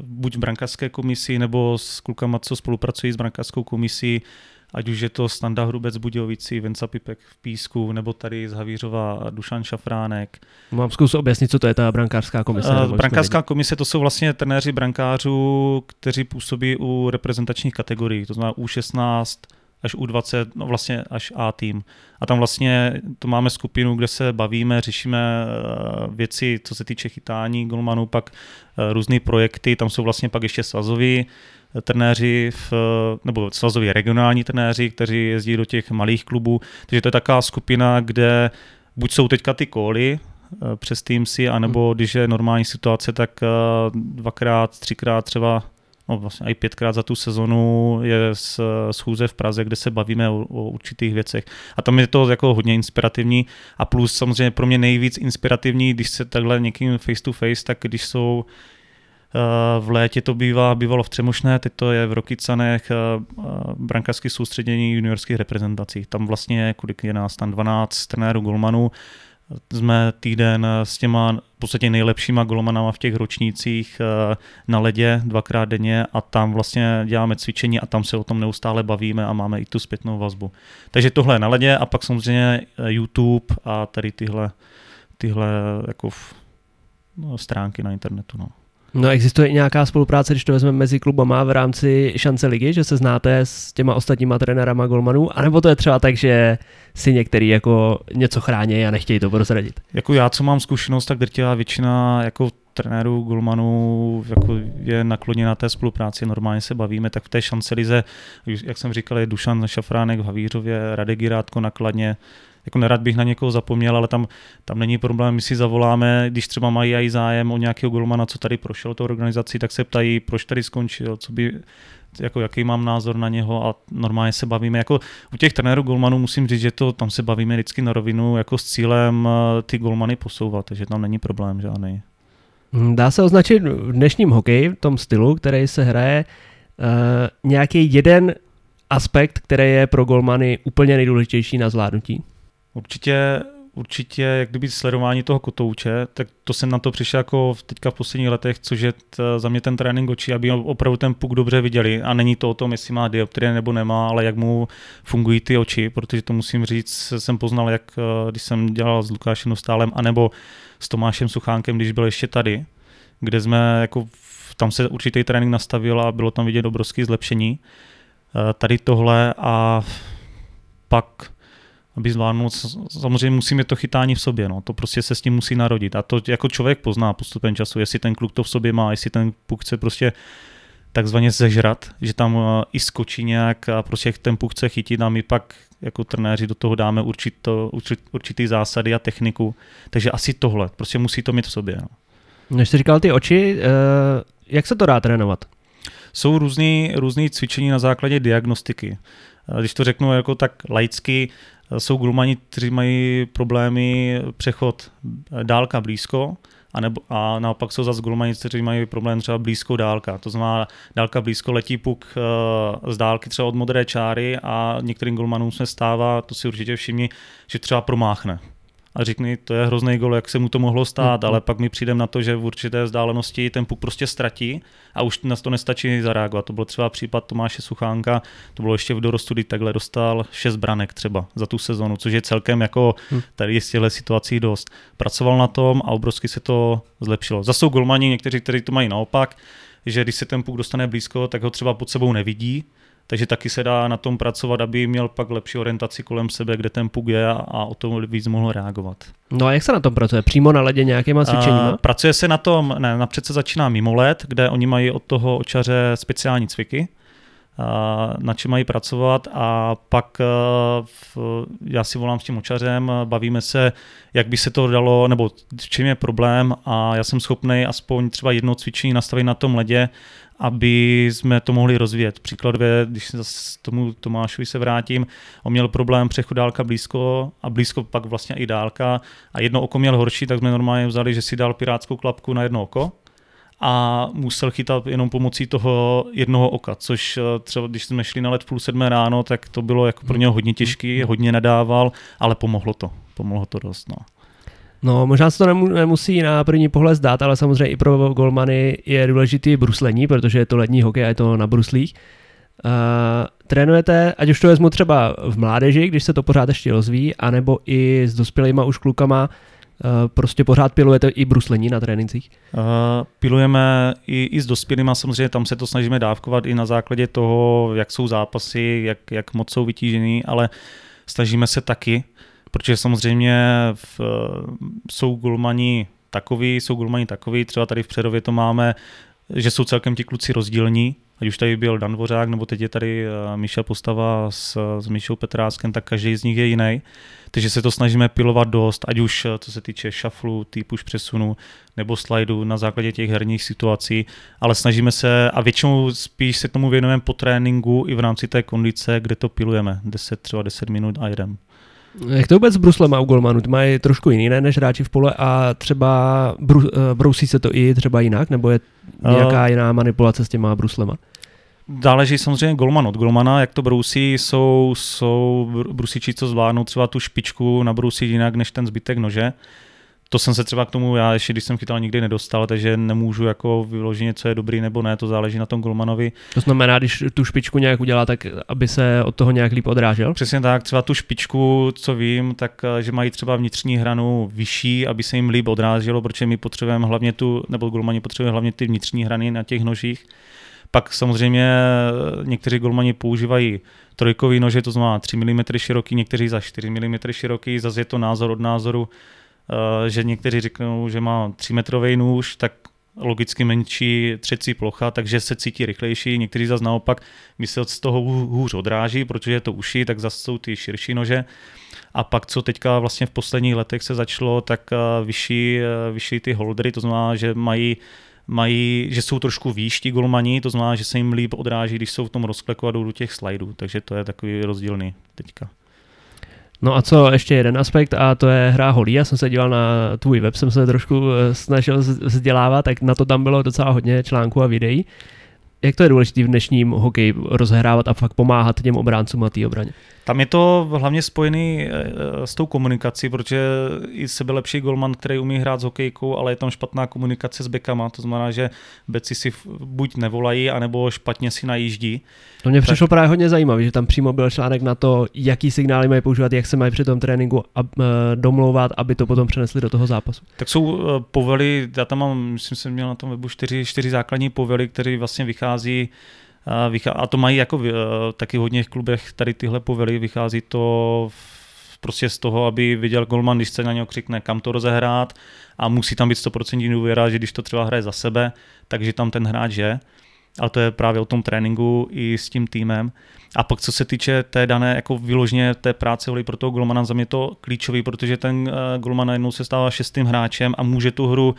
buď v brankářské komisi, nebo s klukama, co spolupracují s brankářskou komisí, ať už je to Standa Hrubec Budějovici, Venca Pipek v Písku, nebo tady z Havířova Dušan Šafránek. Mám zkus objasnit, co to je ta brankářská komise. Uh, brankářská komise to jsou vlastně trenéři brankářů, kteří působí u reprezentačních kategorií, to znamená U16 až U20, no vlastně až A tým. A tam vlastně to máme skupinu, kde se bavíme, řešíme uh, věci, co se týče chytání golmanů, pak uh, různé projekty, tam jsou vlastně pak ještě svazoví, trenéři, v, nebo svazoví regionální trenéři, kteří jezdí do těch malých klubů. Takže to je taková skupina, kde buď jsou teďka ty kóly, eh, přes Teamsy, anebo hmm. když je normální situace, tak eh, dvakrát, třikrát třeba no vlastně i pětkrát za tu sezonu je schůze v Praze, kde se bavíme o, o určitých věcech. A tam je to jako hodně inspirativní a plus samozřejmě pro mě nejvíc inspirativní, když se takhle někým face to face, tak když jsou v létě to bývá, bývalo v Třemošné, teď to je v Rokycanech brankářské soustředění juniorských reprezentací. Tam vlastně, kolik je nás tam 12 trenérů golmanů, jsme týden s těma v podstatě nejlepšíma golmanama v těch ročnících na ledě dvakrát denně a tam vlastně děláme cvičení a tam se o tom neustále bavíme a máme i tu zpětnou vazbu. Takže tohle je na ledě a pak samozřejmě YouTube a tady tyhle, tyhle jako no, stránky na internetu. No. No existuje i nějaká spolupráce, když to vezmeme mezi klubama v rámci šance ligy, že se znáte s těma ostatníma trenérama golmanů, anebo to je třeba tak, že si některý jako něco chrání a nechtějí to prozradit? Jako já, co mám zkušenost, tak drtivá většina jako trenérů, golmanů jako je nakloněna té spolupráci, normálně se bavíme, tak v té šance lize, jak jsem říkal, je Dušan Šafránek v Havířově, Radek Girátko nakladně, jako nerad bych na někoho zapomněl, ale tam, tam není problém, my si zavoláme, když třeba mají i zájem o nějakého golmana, co tady prošel tou organizací, tak se ptají, proč tady skončil, co by, jako jaký mám názor na něho a normálně se bavíme. Jako u těch trenérů golmanů musím říct, že to tam se bavíme vždycky na rovinu jako s cílem eh, ty golmany posouvat, takže tam není problém žádný. Hm, Dá se označit v dnešním hokeji, v tom stylu, který se hraje, uh, nějaký jeden aspekt, který je pro golmany úplně nejdůležitější na zvládnutí? Určitě, určitě, jak kdyby sledování toho kotouče, tak to jsem na to přišel jako v- teďka v posledních letech, což je t, za mě ten trénink očí, aby opravdu ten puk dobře viděli. A není to o tom, jestli má dioptrie nebo nemá, ale jak mu fungují ty oči, protože to musím říct, jsem poznal, jak eh, když jsem dělal s Lukášem Nostálem, anebo s Tomášem Suchánkem, když byl ještě tady, kde jsme jako tam se určitý trénink nastavil a bylo tam vidět obrovské zlepšení. Eh, Tady tohle a pak aby zvládnul, s- samozřejmě musí mít to chytání v sobě, no. to prostě se s tím musí narodit a to jako člověk pozná postupem času, jestli ten kluk to v sobě má, jestli ten puk chce prostě takzvaně zežrat, že tam eh, i skočí nějak a prostě ten puk chce chytit a my pak jako trenéři do toho dáme určito, určit, určitý zásady a techniku, takže asi tohle, prostě musí to mít v sobě. No. Než jsi říkal ty oči, uh, jak se to dá trénovat? Jsou různý, různý cvičení na základě diagnostiky. Eh, Když to řeknu jako tak laicky, eh, jsou gulmani, kteří mají problémy přechod eh, dálka blízko, a, nebo, a naopak jsou zase gulmani, kteří mají problém třeba blízko dálka. To znamená, dálka blízko letí puk eh, z dálky třeba od modré čáry a některým gulmanům se stává, to si určitě všimni, že třeba promáchne. A řekni, to je hrozný gol, jak se mu to mohlo stát, Mhm. ale pak mi přijdem na to, že v určité vzdálenosti ten puk prostě ztratí a už nás to nestačí zareagovat. To byl třeba případ Tomáše Suchánka, to bylo ještě v dorostu, kdy takhle dostal 6 branek třeba za tu sezonu, což je celkem jako Hm. tady z těchto situací dost. Pracoval na tom a obrovsky se to zlepšilo. Zase jsou golmani někteří, kteří to mají naopak, že když se ten puk dostane blízko, tak ho třeba pod sebou nevidí, takže taky se dá na tom pracovat, aby měl pak lepší orientaci kolem sebe, kde ten puk je a, a o tom víc mohl reagovat. No a jak se na tom pracuje? Přímo na ledě nějakýma A cvičeníma? pracuje se na tom, ne, napřed se začíná mimo let, kde oni mají od toho očaře speciální cviky, na čem mají pracovat. A pak eh, já si volám s tím očařem, bavíme se, jak by se to dalo, nebo v čem je problém. A já jsem schopný aspoň třeba jedno cvičení nastavit na tom ledě, aby jsme to mohli rozvíjet. Příkladově, když se zase tomu Tomášovi se vrátím, on měl problém přechod dálka blízko a blízko pak vlastně i dálka. A jedno oko měl horší, tak jsme normálně vzali, že si dal pirátskou klapku na jedno oko a musel chytat jenom pomocí toho jednoho oka, což eh, třeba když jsme šli na let v půl sedmé ráno, tak to bylo jako pro něho hodně těžký, hodně nadával, ale pomohlo to, pomohlo to dost. No. No, možná se to nemu- nemusí na první pohled zdát, ale samozřejmě i pro golmany je důležitý bruslení, protože je to lední hokej a je to na bruslích. Uh, trénujete, ať už to vezmu třeba v mládeži, když se to pořád ještě rozvíjí, anebo i s dospělýma už klukama, uh, prostě pořád pilujete i bruslení na trénincích? Uh, pilujeme i, i s dospělými, samozřejmě tam se to snažíme dávkovat i na základě toho, jak jsou zápasy, jak, jak moc jsou vytížený, ale snažíme se taky, protože samozřejmě v, jsou gulmani takový, jsou gulmani takový, třeba tady v Přerově to máme, že jsou celkem ti kluci rozdílní, ať už tady byl Dan Dvořák, nebo teď je tady eh, Míša Postava s, s Míšou Petráskem, tak každý z nich je jiný. Takže se to snažíme pilovat dost, ať už eh, co se týče šaflu, typu už přesunu, nebo slajdu na základě těch herních situací, ale snažíme se a většinou spíš se tomu věnujeme po tréninku i v rámci té kondice, kde to pilujeme, 10, třeba 10 minut a jedem. Jak to vůbec s bruslema u golmanů? Ty mají trošku jiný ne, než hráči v pole a třeba bru, eh, brousí se to i třeba jinak, nebo je nějaká jiná manipulace s těma bruslema? Záleží samozřejmě golman od golmana, jak to brousí, jsou, jsou br- brusiči, co zvládnou třeba tu špičku nabrousit jinak než ten zbytek nože. To jsem se třeba k tomu, já ještě když jsem chytal, nikdy nedostal, takže nemůžu jako vyložit, co je dobrý nebo ne, to záleží na tom golmanovi. To znamená, když tu špičku nějak udělá, tak aby se od toho nějak líp odrážel? Přesně tak, třeba tu špičku, co vím, tak eh, že mají třeba vnitřní hranu vyšší, aby se jim líp odráželo, protože my potřebujeme hlavně tu, nebo golmani potřebujeme hlavně ty vnitřní hrany na těch nožích. Pak samozřejmě eh, někteří golmani používají trojkový nože, to znamená 3 mm široký, někteří za 4 mm široký, zase je to názor od názoru, eh, že někteří řeknou, že má 3 metrový nůž, tak logicky menší třecí plocha, takže se cítí rychlejší. Někteří zase naopak, když se z toho hů- hůř odráží, protože je to uši, tak zase jsou ty širší nože. A pak, co teďka vlastně v posledních letech se začalo, tak eh, vyšší, vyšší ty holdery, to znamená, že mají mají, že jsou trošku výš ti golmani, to znamená, že se jim líp odráží, když jsou v tom rozkleku a jdou do těch slajdů, takže to je takový rozdílný teďka. No a co ještě jeden aspekt, a to je hra holí. Já jsem se díval na tvůj web, jsem se trošku eh, snažil vzdělávat, tak na to tam bylo docela hodně článků a videí. Jak to je důležité v dnešním hokeji rozhrávat a fakt pomáhat těm obráncům a té obraně? Tam je to hlavně spojený eh, s tou komunikací, protože i sebelepší golman, který umí hrát s hokejkou, ale je tam špatná komunikace s bekama, to znamená, že beci si buď nevolají, anebo špatně si najíždí. To mě tak... přišlo právě hodně zajímavé, že tam přímo byl článek na to, jaký signály mají používat, jak se mají při tom tréninku uh, domlouvat, aby to potom přenesli do toho zápasu. Tak jsou povely, já tam mám, myslím, jsem měl na tom webu čtyři, čtyři základní povely, které vlastně vychází a to mají jako v, taky v hodně klubech tady tyhle povely, vychází to prostě z toho, aby viděl golman, když se na něho křikne, kam to rozehrát a musí tam být 100% důvěra, že když to třeba hraje za sebe, takže tam ten hráč je. Ale to je právě o tom tréninku i s tím týmem. A pak co se týče té dané jako vyložně té práce pro toho golmana, za mě to klíčový, protože ten eh, golman najednou se stává šestým hráčem a může tu hru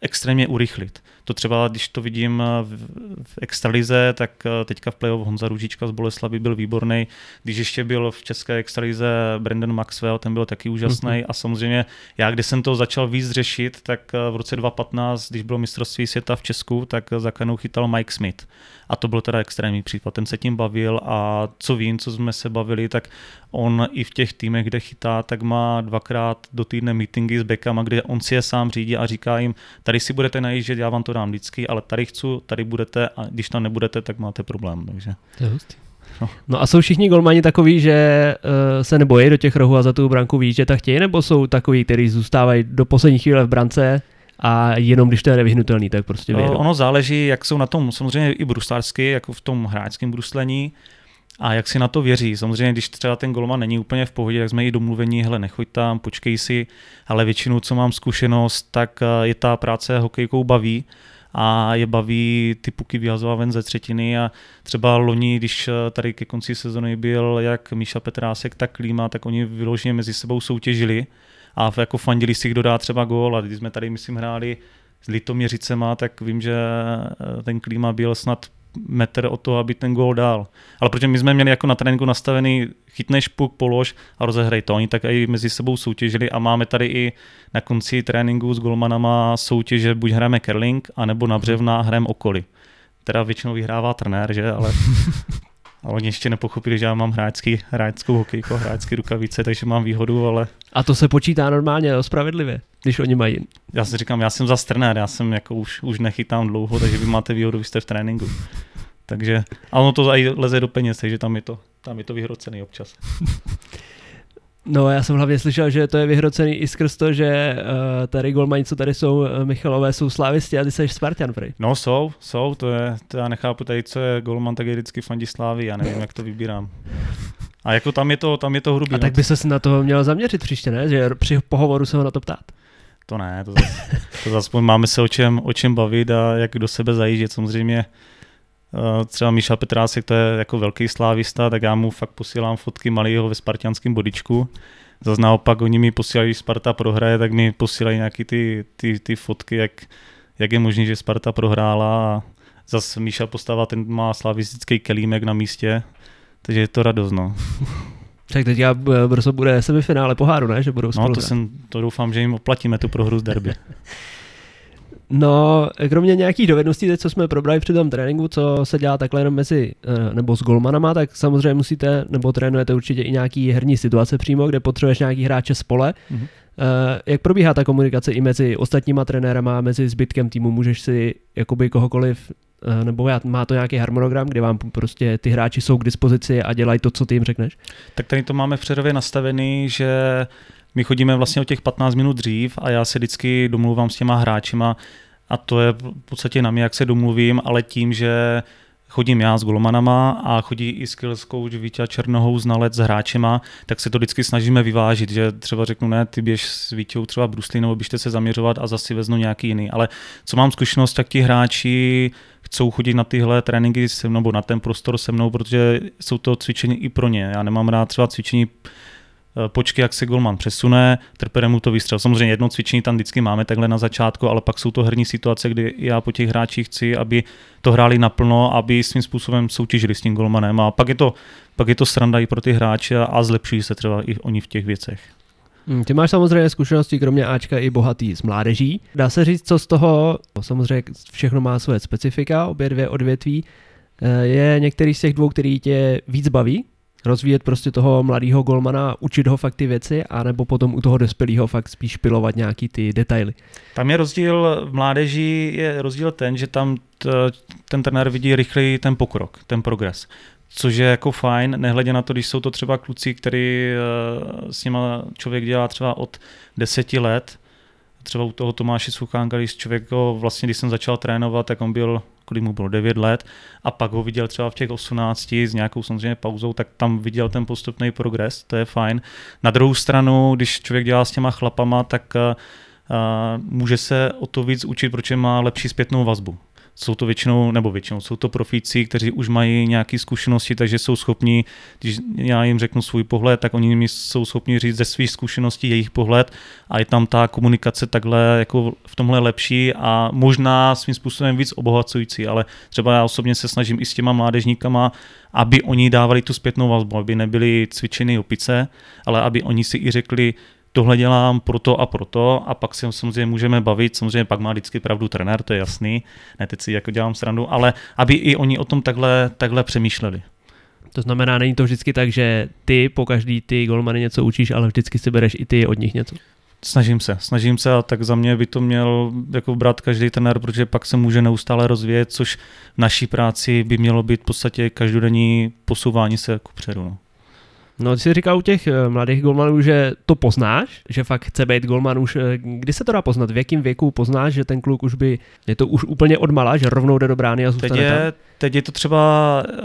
extrémně urychlit. To třeba, když to vidím eh, v, v extralize, tak eh, teďka v playoff Honza Ružička z Boleslavy byl výborný. Když ještě byl v české extralize Brandon Maxwell, ten byl taky úžasný. Mm-hmm. A samozřejmě já, když jsem to začal víc řešit, tak eh, v roce 2015, když bylo mistrovství světa v Česku, tak za kanou chytal Mike Smith. A to byl teda extrémní případ. Ten se tím bavil a co vím, co jsme se bavili, tak on i v těch týmech, kde chytá, tak má dvakrát do týdne meetingy s bekama, kde on si je sám řídí a říká jim, tady si budete najíždět, já vám to dám vždycky, ale tady chci, tady budete a když tam nebudete, tak máte problém. Takže. To je hustý. No. no a jsou všichni golmani takový, že uh, se nebojí do těch rohů a za tu branku výjíždět a chtějí, nebo jsou takový, kteří zůstávají do poslední chvíle v brance a jenom když to je nevyhnutelný, tak prostě vyjedou. Ono záleží, jak jsou na tom, samozřejmě i bruslářsky, jako v tom hráčském bruslení, a jak si na to věří. Samozřejmě, když třeba ten golman není úplně v pohodě, tak jsme i domluvení, hele, nechoď tam, počkej si, ale většinou, co mám zkušenost, tak eh, je ta práce hokejkou baví. A je baví ty puky vyhazovat ven ze třetiny. A třeba loni, když eh, tady ke konci sezony byl jak Míša Petrásek, tak Klíma, tak oni vyloženě mezi sebou soutěžili. A jako fandili si, kdo dá třeba gól. A když jsme tady, myslím, hráli s Litoměřicema, tak vím, že eh, ten Klíma byl snad metr od toho, aby ten gól dal. Ale protože my jsme měli jako na tréninku nastavený chytneš puk, polož a rozehraj to. Oni tak i mezi sebou soutěžili a máme tady i na konci tréninku s golmanama soutěže, buď hrajeme curling, anebo na břevna hrajeme okoly. Teda většinou vyhrává trenér, že? Ale *laughs* A oni ještě nepochopili, že já mám hráčský, hráčskou hokejku, hráčské rukavice, takže mám výhodu, ale... A to se počítá normálně, spravedlivě, když oni mají. Já si říkám, já jsem za trenér, já jsem jako už, už nechytám dlouho, takže vy máte výhodu, vy jste v tréninku. Takže, a ono to i leze do peněz, takže tam je to, tam je to vyhrocený občas. *laughs* No já jsem hlavně slyšel, že to je vyhrocený i skrz to, že uh, tady golmani, co tady jsou, uh, Michalové, jsou slávisti a ty jsi Spartan, prej. No jsou, jsou, to je, to já nechápu tady, co je golman, tak je vždycky fandí slávy, já nevím, jak to vybírám. A jako tam je to, tam je to hrubý. A tak no. by se na to měl zaměřit příště, ne? Že při pohovoru se ho na to ptát. To ne, to zase, to zase *laughs* máme se o čem, o čem bavit a jak do sebe zajíždět. Samozřejmě Eh, třeba Míša Petrásek, to je jako velký slávista, tak já mu fakt posílám fotky malého ve spartianském bodičku. Zase naopak oni mi posílají, když Sparta prohraje, tak mi posílají nějaký ty, ty, ty fotky, jak, jak je možné, že Sparta prohrála a zase Míša postava, ten má slavistický kelímek na místě, takže je to radost, no. *laughs* Tak teď brzo bude semifinále poháru, ne? Že budou No to, jsem, to doufám, že jim oplatíme tu prohru z derby. *laughs* No, kromě nějakých dovedností, teď, co jsme probrali při tom tréninku, co se dělá takhle jenom mezi, eh, nebo s golmanama, tak samozřejmě musíte, nebo trénujete určitě i nějaký herní situace přímo, kde potřebuješ nějaký hráče spole. Mm-hmm. Jak probíhá ta komunikace i mezi ostatníma trenérama, mezi zbytkem týmu? Můžeš si jakoby kohokoliv, eh, nebo má to nějaký harmonogram, kde vám prostě ty hráči jsou k dispozici a dělají to, co ty jim řekneš? Tak tady to máme v Přerově nastavený, že my chodíme vlastně o těch 15 minut dřív a já se vždycky domluvám s těma hráčima a to je v podstatě na mě, jak se domluvím, ale tím, že chodím já s golmanama a chodí i skills coach Vítě Černohou znalec s hráčema, tak se to vždycky snažíme vyvážit, že třeba řeknu ne, ty běž s Vítěou třeba brusli nebo běžte se zaměřovat a zase veznu nějaký jiný. Ale co mám zkušenost, tak ti hráči chcou chodit na tyhle tréninky se mnou, nebo na ten prostor se mnou, protože jsou to cvičení i pro ně. Já nemám rád třeba cvičení počkej, jak se golman přesune, trpere mu to vystřel. Samozřejmě jedno cvičení tam vždycky máme takhle na začátku, ale pak jsou to herní situace, kdy já po těch hráčích chci, aby to hráli naplno, aby svým způsobem soutěžili s tím golmanem a pak je to, pak je to sranda i pro ty hráče a zlepšují se třeba i oni v těch věcech. Hmm, ty máš samozřejmě zkušenosti, kromě Ačka, i bohatý z mládeží. Dá se říct, co z toho, samozřejmě všechno má své specifika, obě dvě odvětví. Eh, je některý z těch dvou, který tě víc baví? Rozvíjet prostě toho mladého golmana, učit ho fakt ty věci, anebo potom u toho dospělého fakt spíš pilovat nějaký ty detaily. Tam je rozdíl, v mládeži je rozdíl ten, že tam t, ten trenér vidí rychleji ten pokrok, ten progres. Což je jako fajn, nehledě na to, když jsou to třeba kluci, který eh, s nima člověk dělá třeba od deseti let, třeba u toho Tomáše Suchánka, když člověk ho, vlastně, když jsem začal trénovat, tak on byl kdy mu bylo 9 let a pak ho viděl třeba v těch 18 s nějakou samozřejmě pauzou, tak tam viděl ten postupný progres, to je fajn. Na druhou stranu, když člověk dělá s těma chlapama, tak uh, může se o to víc učit, protože má lepší zpětnou vazbu jsou to většinou, nebo většinou, jsou to profíci, kteří už mají nějaké zkušenosti, takže jsou schopni, když já jim řeknu svůj pohled, tak oni mi jsou schopni říct ze svých zkušeností jejich pohled a je tam ta komunikace takhle jako v tomhle lepší a možná svým způsobem víc obohacující, ale třeba já osobně se snažím i s těma mládežníkama, aby oni dávali tu zpětnou vazbu, aby nebyli cvičeny opice, ale aby oni si i řekli, tohle dělám proto a proto a pak se samozřejmě můžeme bavit, samozřejmě pak má vždycky pravdu trenér, to je jasný, ne teď si jako dělám srandu, ale aby i oni o tom takhle, takhle přemýšleli. To znamená, není to vždycky tak, že ty po každý ty golmany něco učíš, ale vždycky si bereš i ty od nich něco. Snažím se, snažím se a tak za mě by to měl jako brát každý trenér, protože pak se může neustále rozvíjet, což v naší práci by mělo být v podstatě každodenní posouvání se kupředu. No. No, ty jsi říkal u těch eh, mladých golmanů, že to poznáš, že fakt chce být golman už. Eh, kdy se to dá poznat? V jakém věku poznáš, že ten kluk už by, je to už úplně odmala, že rovnou jde do brány a zůstane teď je, tam? Teď je to třeba, uh,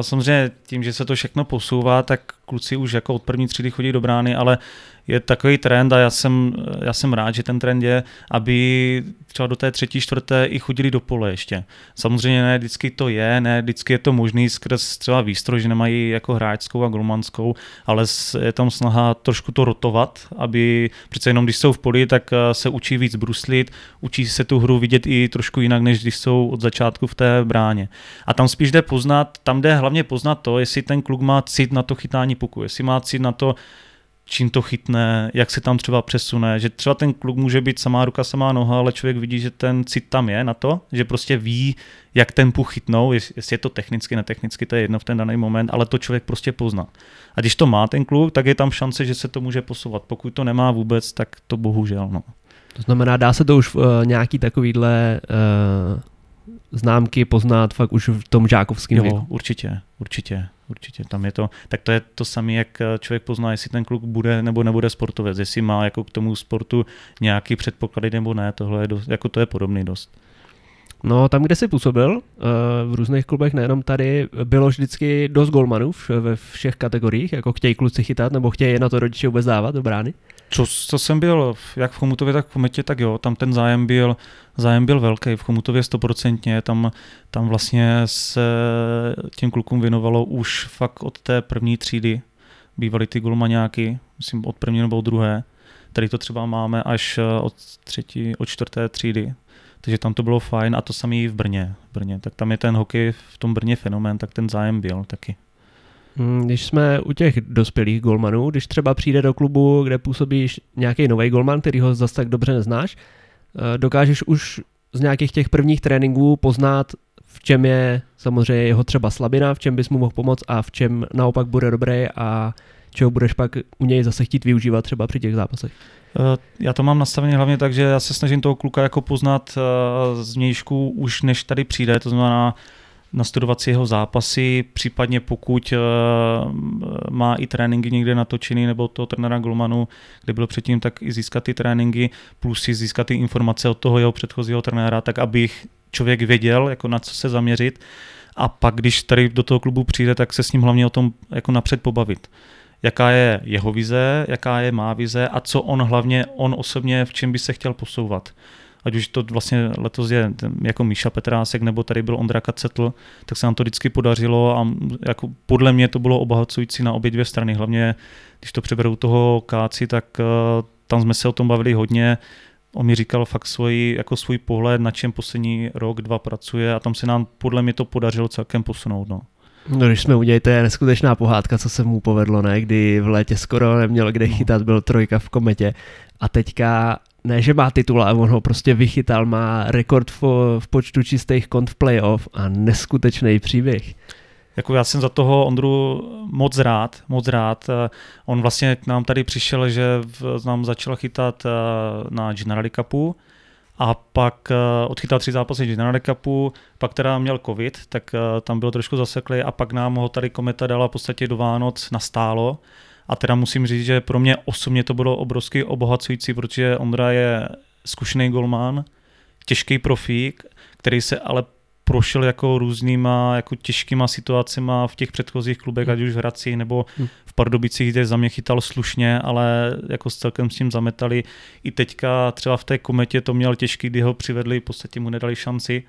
samozřejmě tím, že se to všechno posouvá, tak kluci už jako od první třídy chodí do brány, ale je takový trend a já jsem, já jsem rád, že ten trend je, aby třeba do té třetí, čtvrté i chodili do pole ještě. Samozřejmě ne vždycky to je, ne vždycky je to možný skrz třeba výstroj, že nemají jako hráčskou a golmanskou, ale je tam snaha trošku to rotovat, aby přece jenom když jsou v poli, tak eh, se učí víc bruslit, učí se tu hru vidět i trošku jinak, než když jsou od začátku v té bráně. A tam spíš jde poznat, tam jde hlavně poznat to, jestli ten kluk má cit na to chytání puku, jestli má cit na to, čím to chytne, jak se tam třeba přesune, že třeba ten kluk může být samá ruka, samá noha, ale člověk vidí, že ten cit tam je na to, že prostě ví, jak ten puk chytnou, jestli je to technicky, netechnicky, to je jedno v ten daný moment, ale to člověk prostě pozná. A když to má ten kluk, tak je tam šance, že se to může posouvat. Pokud to nemá vůbec, tak to bohužel. No. To znamená, dá se to už v uh, nějaký takovýhle uh, známky poznat fakt už v tom žákovském jo, věku. určitě, určitě, určitě. Tam je to, tak to je to samé, jak eh, člověk pozná, jestli ten kluk bude nebo nebude sportovec, jestli má jako k tomu sportu nějaký předpoklady nebo ne, tohle je dost, jako to je podobný dost. No, tam, kde jsi působil, eh, v různých klubech, nejenom tady, bylo vždycky dost golmanů ve všech kategoriích, jako chtějí kluci chytat, nebo chtějí na to rodiče vůbec dávat do brány? Co, co jsem byl, jak v Chomutově, tak v Chometě, tak jo, tam ten zájem byl, zájem byl velký, v Chomutově stoprocentně, tam, tam vlastně se těm klukům věnovalo už fakt od té první třídy, bývaly ty golmaňáky, myslím od první nebo od druhé, tady to třeba máme až od třetí, od čtvrté třídy, takže tam to bylo fajn a to samé i v Brně, v Brně. Tak tam je ten hokej v tom Brně fenomén, tak ten zájem byl taky. Hmm, když jsme u těch dospělých golmanů, když třeba přijde do klubu, kde působíš nějaký nový golman, který ho zase tak dobře neznáš, eh, dokážeš už z nějakých těch prvních tréninků poznat, v čem je samozřejmě jeho třeba slabina, v čem bys mu mohl pomoct a v čem naopak bude dobrý a čeho budeš pak u něj zase chtít využívat třeba při těch zápasech. Eh, já to mám nastavené hlavně tak, že já se snažím toho kluka jako poznat eh, z vnějšku už než tady přijde, to znamená nastudovat si jeho zápasy, případně pokud eh, má i tréninky někde natočený nebo toho trenéra Golmanu, kde byl předtím, tak i získat ty tréninky, plus si získat ty informace od toho jeho předchozího trenéra, tak abych člověk věděl, jako na co se zaměřit a pak, když tady do toho klubu přijde, tak se s ním hlavně o tom jako napřed pobavit jaká je jeho vize, jaká je má vize a co on hlavně, on osobně, v čem by se chtěl posouvat. Ať už to vlastně letos je jako Míša Petrásek nebo tady byl Ondra Kacetl, tak se nám to vždycky podařilo a jako podle mě to bylo obohacující na obě dvě strany. Hlavně když to přeberou toho káci, tak uh, tam jsme se o tom bavili hodně. On mi říkal fakt svůj, jako svůj pohled, na čem poslední rok, dva pracuje a tam se nám podle mě to podařilo celkem posunout. No. No, když jsme udělali, to je neskutečná pohádka, co se mu povedlo, ne? Kdy v létě skoro neměl kde chytat, byl trojka v kometě a teďka ne, že má titul, ale on ho prostě vychytal, má rekord v, v počtu čistých kont v playoff a neskutečný příběh. Jako já jsem za toho Ondru moc rád, moc rád. On vlastně k nám tady přišel, že nám začal chytat eh, na Generali Cupu a pak eh, odchytal tři zápasy Generali Cupu, pak teda měl covid, tak eh, tam bylo trošku zaseklý a pak nám ho tady Kometa dala v podstatě do Vánoc nastálo. A teda musím říct, že pro mě osobně to bylo obrovsky obohacující, protože Ondra je zkušený golman, těžký profík, který se ale prošel jako různýma jako těžkýma situacemi v těch předchozích klubech, ať už v Hradci nebo hm. v Pardubicích, kde za mě chytal slušně, ale jako s celkem s tím zametali. I teďka třeba v té kometě to měl těžký, kdy ho přivedli, v podstatě mu nedali šanci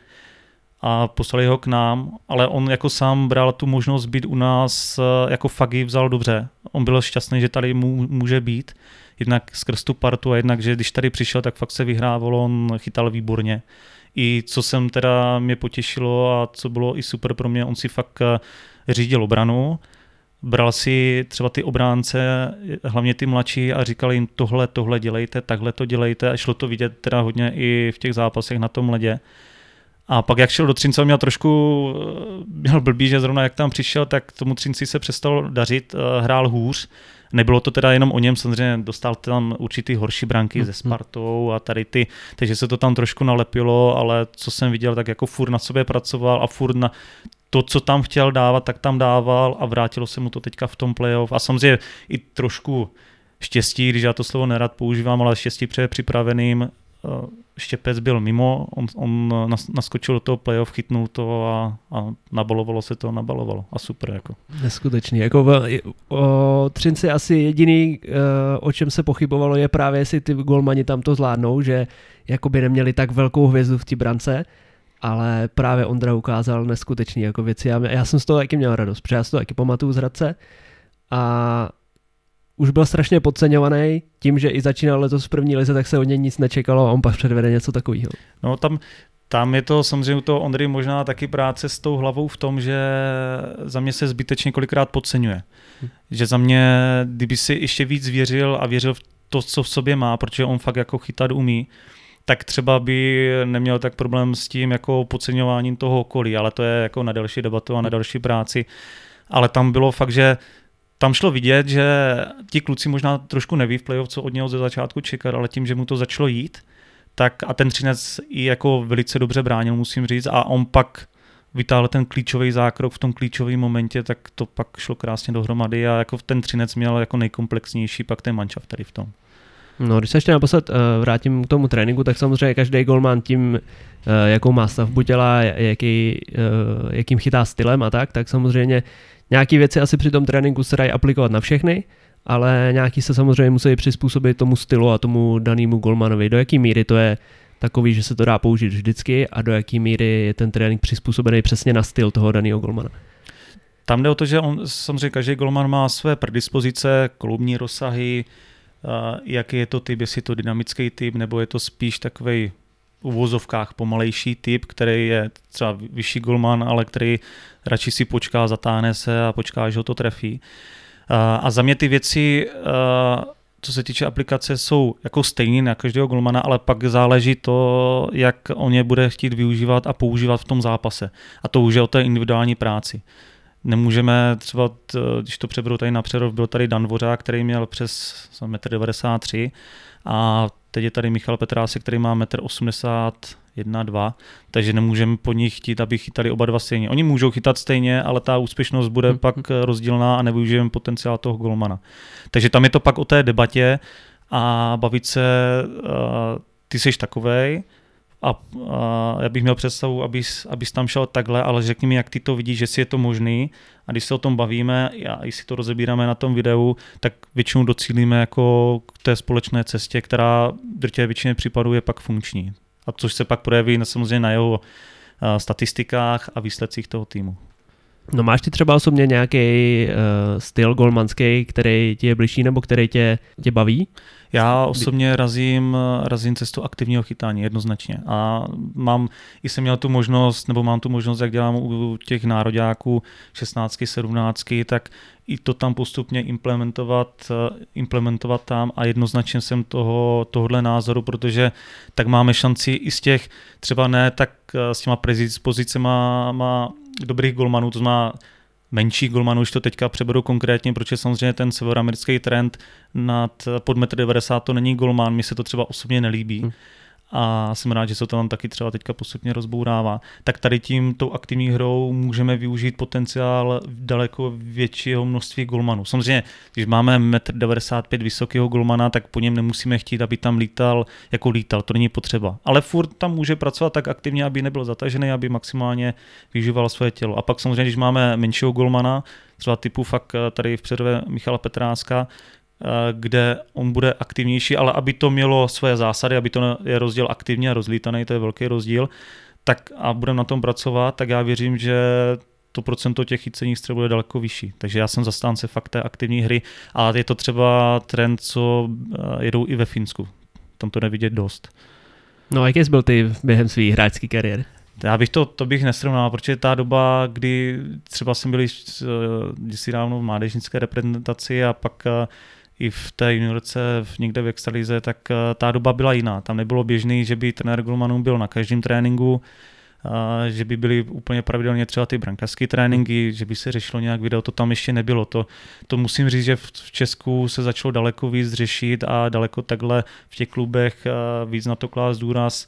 a poslali ho k nám, ale on jako sám bral tu možnost být u nás, eh, jako Fagi vzal dobře. On byl šťastný, že tady může být, jednak skrz tu partu a jednak, že když tady přišel, tak fakt se vyhrávalo, on chytal výborně. I co jsem teda mě potěšilo a co bylo i super pro mě, on si fakt eh, řídil obranu, bral si třeba ty obránce, hlavně ty mladší a říkal jim tohle, tohle dělejte, takhle to dělejte a šlo to vidět teda hodně i v těch zápasech na tom ledě. A pak jak šel do Třince, měl trošku, eh, měl blbý, že zrovna jak tam přišel, tak tomu Třinci se přestal dařit, eh, hrál hůř. Nebylo to teda jenom o něm, samozřejmě dostal tam určitý horší branky mm, ze Spartou a tady ty, takže se to tam trošku nalepilo, ale co jsem viděl, tak jako furt na sobě pracoval a furt na to, co tam chtěl dávat, tak tam dával a vrátilo se mu to teďka v tom playoff. A samozřejmě i trošku štěstí, když já to slovo nerad používám, ale štěstí přeje připraveným, Štěpec byl mimo, on, on naskočil do toho playoff, chytnul to a, a nabalovalo se to, nabalovalo a super. Jako. Neskutečný. Jako o Třinci asi jediný, eh, o čem se pochybovalo, je právě, jestli ty golmani tam to zvládnou, že jakoby neměli tak velkou hvězdu v té brance, ale právě Ondra ukázal neskutečný jako věci. Já, já jsem z toho taky měl radost, protože já si to taky pamatuju z Hradce a už byl strašně podceňovaný tím, že i začínal letos v první lize, tak se od něj nic nečekalo a on pak předvede něco takového. No tam, tam je to samozřejmě toho Ondry možná taky práce s tou hlavou v tom, že za mě se zbytečně kolikrát podceňuje. Hm. Že za mě, kdyby si ještě víc věřil a věřil v to, co v sobě má, protože on fakt jako chytat umí, tak třeba by neměl tak problém s tím jako podceňováním toho okolí, ale to je jako na další debatu a na hm. další práci. Ale tam bylo fakt, že tam šlo vidět, že ti kluci možná trošku neví v playoff, co od něho ze začátku čekat, ale tím, že mu to začalo jít, tak a ten Třinec i jako velice dobře bránil, musím říct, a on pak vytáhl ten klíčový zákrok v tom klíčovém momentě, tak to pak šlo krásně dohromady a jako ten Třinec měl jako nejkomplexnější pak ten mančav tady v tom. No, když se ještě naposled uh, vrátím k tomu tréninku, tak samozřejmě každý golman tím, uh, jakou má stavbu těla, jaký, uh, jakým chytá stylem a tak, tak samozřejmě Nějaké věci asi při tom tréninku se dají aplikovat na všechny, ale nějaký se samozřejmě musí přizpůsobit tomu stylu a tomu danému golmanovi. Do jaký míry to je takový, že se to dá použít vždycky a do jaký míry je ten trénink přizpůsobený přesně na styl toho daného golmana. Tam jde o to, že on, samozřejmě každý golman má své predispozice, klubní rozsahy, jaký je to typ, jestli je to dynamický typ, nebo je to spíš takový uvozovkách pomalejší typ, který je třeba vyšší golman, ale který radši si počká, zatáhne se a počká, že ho to trefí. A za mě ty věci, co se týče aplikace, jsou jako stejné na každého golmana, ale pak záleží to, jak on je bude chtít využívat a používat v tom zápase. A to už je o té individuální práci. Nemůžeme třeba, když to přeberu tady na Přerov, byl tady Dan Dvořák, který měl přes 1,93 m a teď je tady Michal Petrásek, který má 1,80 m, 2, takže nemůžeme po nich chtít, aby chytali oba dva stejně. Oni můžou chytat stejně, ale ta úspěšnost bude hmm. pak rozdílná a nevyužijeme potenciál toho golmana. Takže tam je to pak o té debatě a bavit se, uh, ty jsi takovej, a, a já bych měl představu, abys, abys tam šel takhle, ale řekni mi, jak ty to vidíš, že si je to možný a když se o tom bavíme a si to rozebíráme na tom videu, tak většinou docílíme jako k té společné cestě, která drtě většině případů je pak funkční. A což se pak projeví samozřejmě na jeho statistikách a výsledcích toho týmu. No máš ty třeba osobně nějaký uh, styl golmanský, který ti je blížší nebo který tě, tě baví? Já osobně razím, razím cestu aktivního chytání jednoznačně a mám, i jsem měl tu možnost, nebo mám tu možnost, jak dělám u těch nároďáků 16, 17, tak i to tam postupně implementovat, implementovat tam a jednoznačně jsem toho, tohohle názoru, protože tak máme šanci i z těch, třeba ne tak s těma pozicema má dobrých golmanů, to znamená menších golmanů, už to teďka přeberu konkrétně, protože samozřejmě ten severoamerický trend nad pod 1,90 m to není golman, mi se to třeba osobně nelíbí. Hmm a jsem rád, že se to tam taky třeba teďka postupně rozbourává. Tak tady tím tou aktivní hrou můžeme využít potenciál daleko většího množství golmanů. Samozřejmě, když máme 1,95 m vysokého golmana, tak po něm nemusíme chtít, aby tam lítal jako lítal, to není potřeba. Ale furt tam může pracovat tak aktivně, aby nebyl zatažený, aby maximálně využíval svoje tělo. A pak samozřejmě, když máme menšího golmana, třeba typu fakt tady v předové Michala Petráska, Eh, kde on bude aktivnější, ale aby to mělo svoje zásady, aby to je rozdíl aktivně a rozlítaný, to je velký rozdíl, tak a budeme na tom pracovat, tak já věřím, že to procento těch chycených střel bude daleko vyšší. Takže já jsem zastánce fakt té aktivní hry a je to třeba trend, co eh, jedou i ve Finsku. Tam to nevidět dost. No a jaký jsi byl ty během své hráčské kariéry? Já bych to, to bych nesrovnal, protože ta doba, kdy třeba jsem byl kdysi dávno v mládežnické reprezentaci a pak i v té juniorce v někde v extralize, tak eh, ta doba byla jiná. Tam nebylo běžný, že by trenér Gulmanů byl na každém tréninku, eh, že by byly úplně pravidelně třeba ty brankářské tréninky, že by se řešilo nějak video, to tam ještě nebylo. To, to musím říct, že v Česku se začalo daleko víc řešit a daleko takhle v těch klubech eh, víc na to klást důraz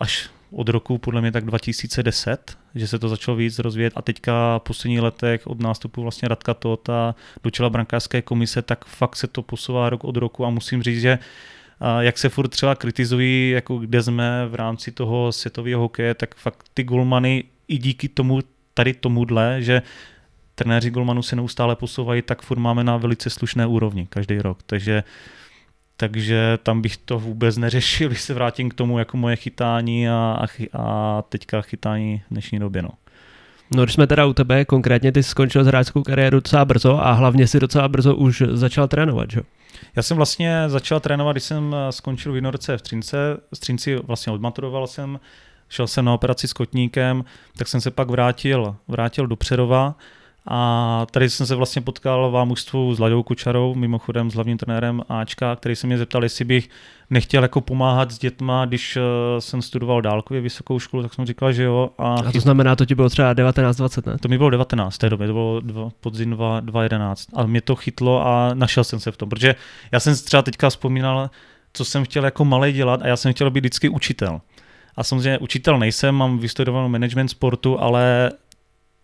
až od roku podle mě tak 2010, že se to začalo víc rozvíjet a teďka v posledních letech od nástupu vlastně Radka Tota do čela brankářské komise, tak fakt se to posouvá rok od roku a musím říct, že jak se furt třeba kritizují, jako kde jsme v rámci toho světového hokeje, tak fakt ty golmany i díky tomu, tady tomuhle, že trenéři golmanů se neustále posouvají, tak furt máme na velice slušné úrovni každý rok. Takže takže tam bych to vůbec neřešil, *laughs* když se vrátím k tomu jako moje chytání a, a, a teďka chytání v dnešní době. No. No, když jsme teda u tebe, konkrétně ty skončil hráčskou kariéru docela brzo a hlavně si docela brzo už začal trénovat, že? Já jsem vlastně začal trénovat, když jsem skončil v Jinorce v Třince. Z Třinci vlastně odmaturoval jsem, šel jsem na operaci s kotníkem, tak jsem se pak vrátil, vrátil do Přerova a tady jsem se vlastně potkal v mužstvu s Ladou Kučarou, mimochodem s hlavním trenérem Ačka, který se mě zeptal, jestli bych nechtěl jako pomáhat s dětma, když uh, jsem studoval dálkově vysokou školu, tak jsem říkal, že jo. A, a to znamená, to ti bylo třeba 19-20, ne? To mi bylo 19 v té době, to bylo dva, podzim 2011. A mě to chytlo a našel jsem se v tom, protože já jsem třeba teďka vzpomínal, co jsem chtěl jako malý dělat a já jsem chtěl být vždycky učitel. A samozřejmě učitel nejsem, mám vystudovanou management sportu, ale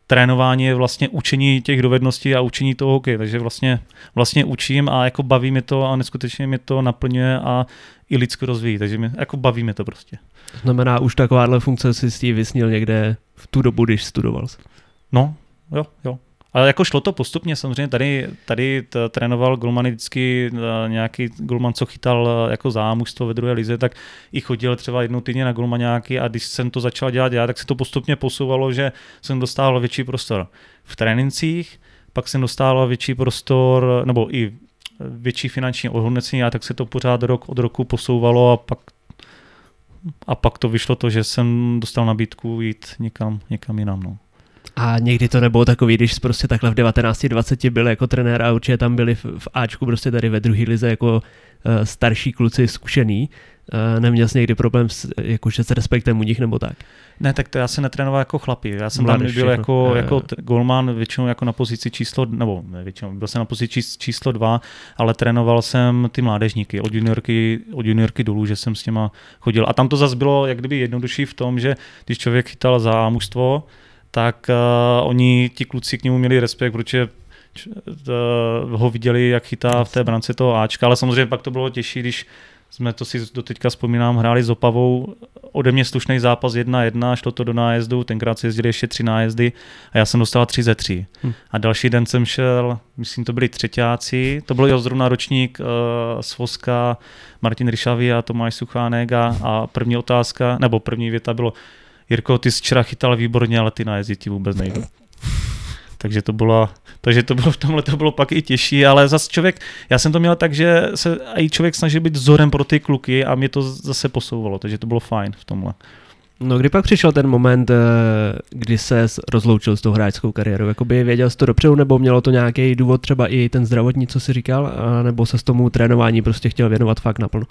trénování je vlastně učení těch dovedností a učení toho hokeje, takže vlastně, vlastně učím a jako baví mi to a neskutečně mi to naplňuje a i lidsky rozvíjí, takže mi, jako baví mi to prostě. To znamená, už takováhle funkce si s tím vysnil někde v tu dobu, když studoval No, jo, jo. Ale jako šlo to postupně, samozřejmě tady, tady trénoval golmany vždycky e, nějaký golman, co chytal e, jako zámužstvo ve druhé lize, tak i chodil třeba jednou týdně na golmaňáky a když jsem to začal dělat já, tak se to postupně posouvalo, že jsem dostával větší prostor v trénincích, pak jsem dostával větší prostor, nebo i větší finanční ohodnocení a tak se to pořád rok od roku posouvalo a pak a pak to vyšlo to, že jsem dostal nabídku jít někam, někam jinam. No. A někdy to nebylo takový, když prostě takhle v 19-20 byl jako trenér a určitě tam byli v, v Ačku prostě tady ve druhé lize jako uh, starší kluci zkušený. Uh, neměl jsi někdy problém s, jakože s respektem u nich nebo tak? Ne, tak to já jsem netrénoval jako chlapi. Já jsem Mladeš, tam byl jako, je, jako golman většinou jako na pozici číslo, nebo ne většinou, byl jsem na pozici číslo dva, ale trénoval jsem ty mládežníky od juniorky, od juniorky dolů, že jsem s těma chodil. A tam to zase bylo jak kdyby jednodušší v tom, že když člověk chytal za mužstvo, tak uh, oni, ti kluci k němu měli respekt, protože uh, ho viděli, jak chytá v té brance toho Ačka, ale samozřejmě pak to bylo těžší, když jsme to si do teďka vzpomínám, hráli s Opavou, ode mě slušný zápas 1-1, šlo to do nájezdu, tenkrát si jezdili ještě tři nájezdy a já jsem dostal 3 ze 3. Hm. A další den jsem šel, myslím, to byli třetíáci, to byl zrovna ročník uh, Svoska, Martin Ryšavý a Tomáš Suchánek a, a první otázka, nebo první věta bylo, Jirko, ty jsi včera chytal výborně, ale ty nájezdy ti vůbec nejdu. *laughs* takže to bylo, takže to bylo v tomhle to bylo pak i těžší, ale zase člověk, já jsem to měl tak, že se i člověk snaží být vzorem pro ty kluky a mě to zase posouvalo, takže to bylo fajn v tomhle. No kdy pak přišel ten moment, eh, kdy se rozloučil s tou hráčskou kariérou? Jakoby věděl jsi to dopředu, nebo mělo to nějaký důvod, třeba i ten zdravotní, co jsi říkal, nebo se s tomu trénování prostě chtěl věnovat fakt naplno?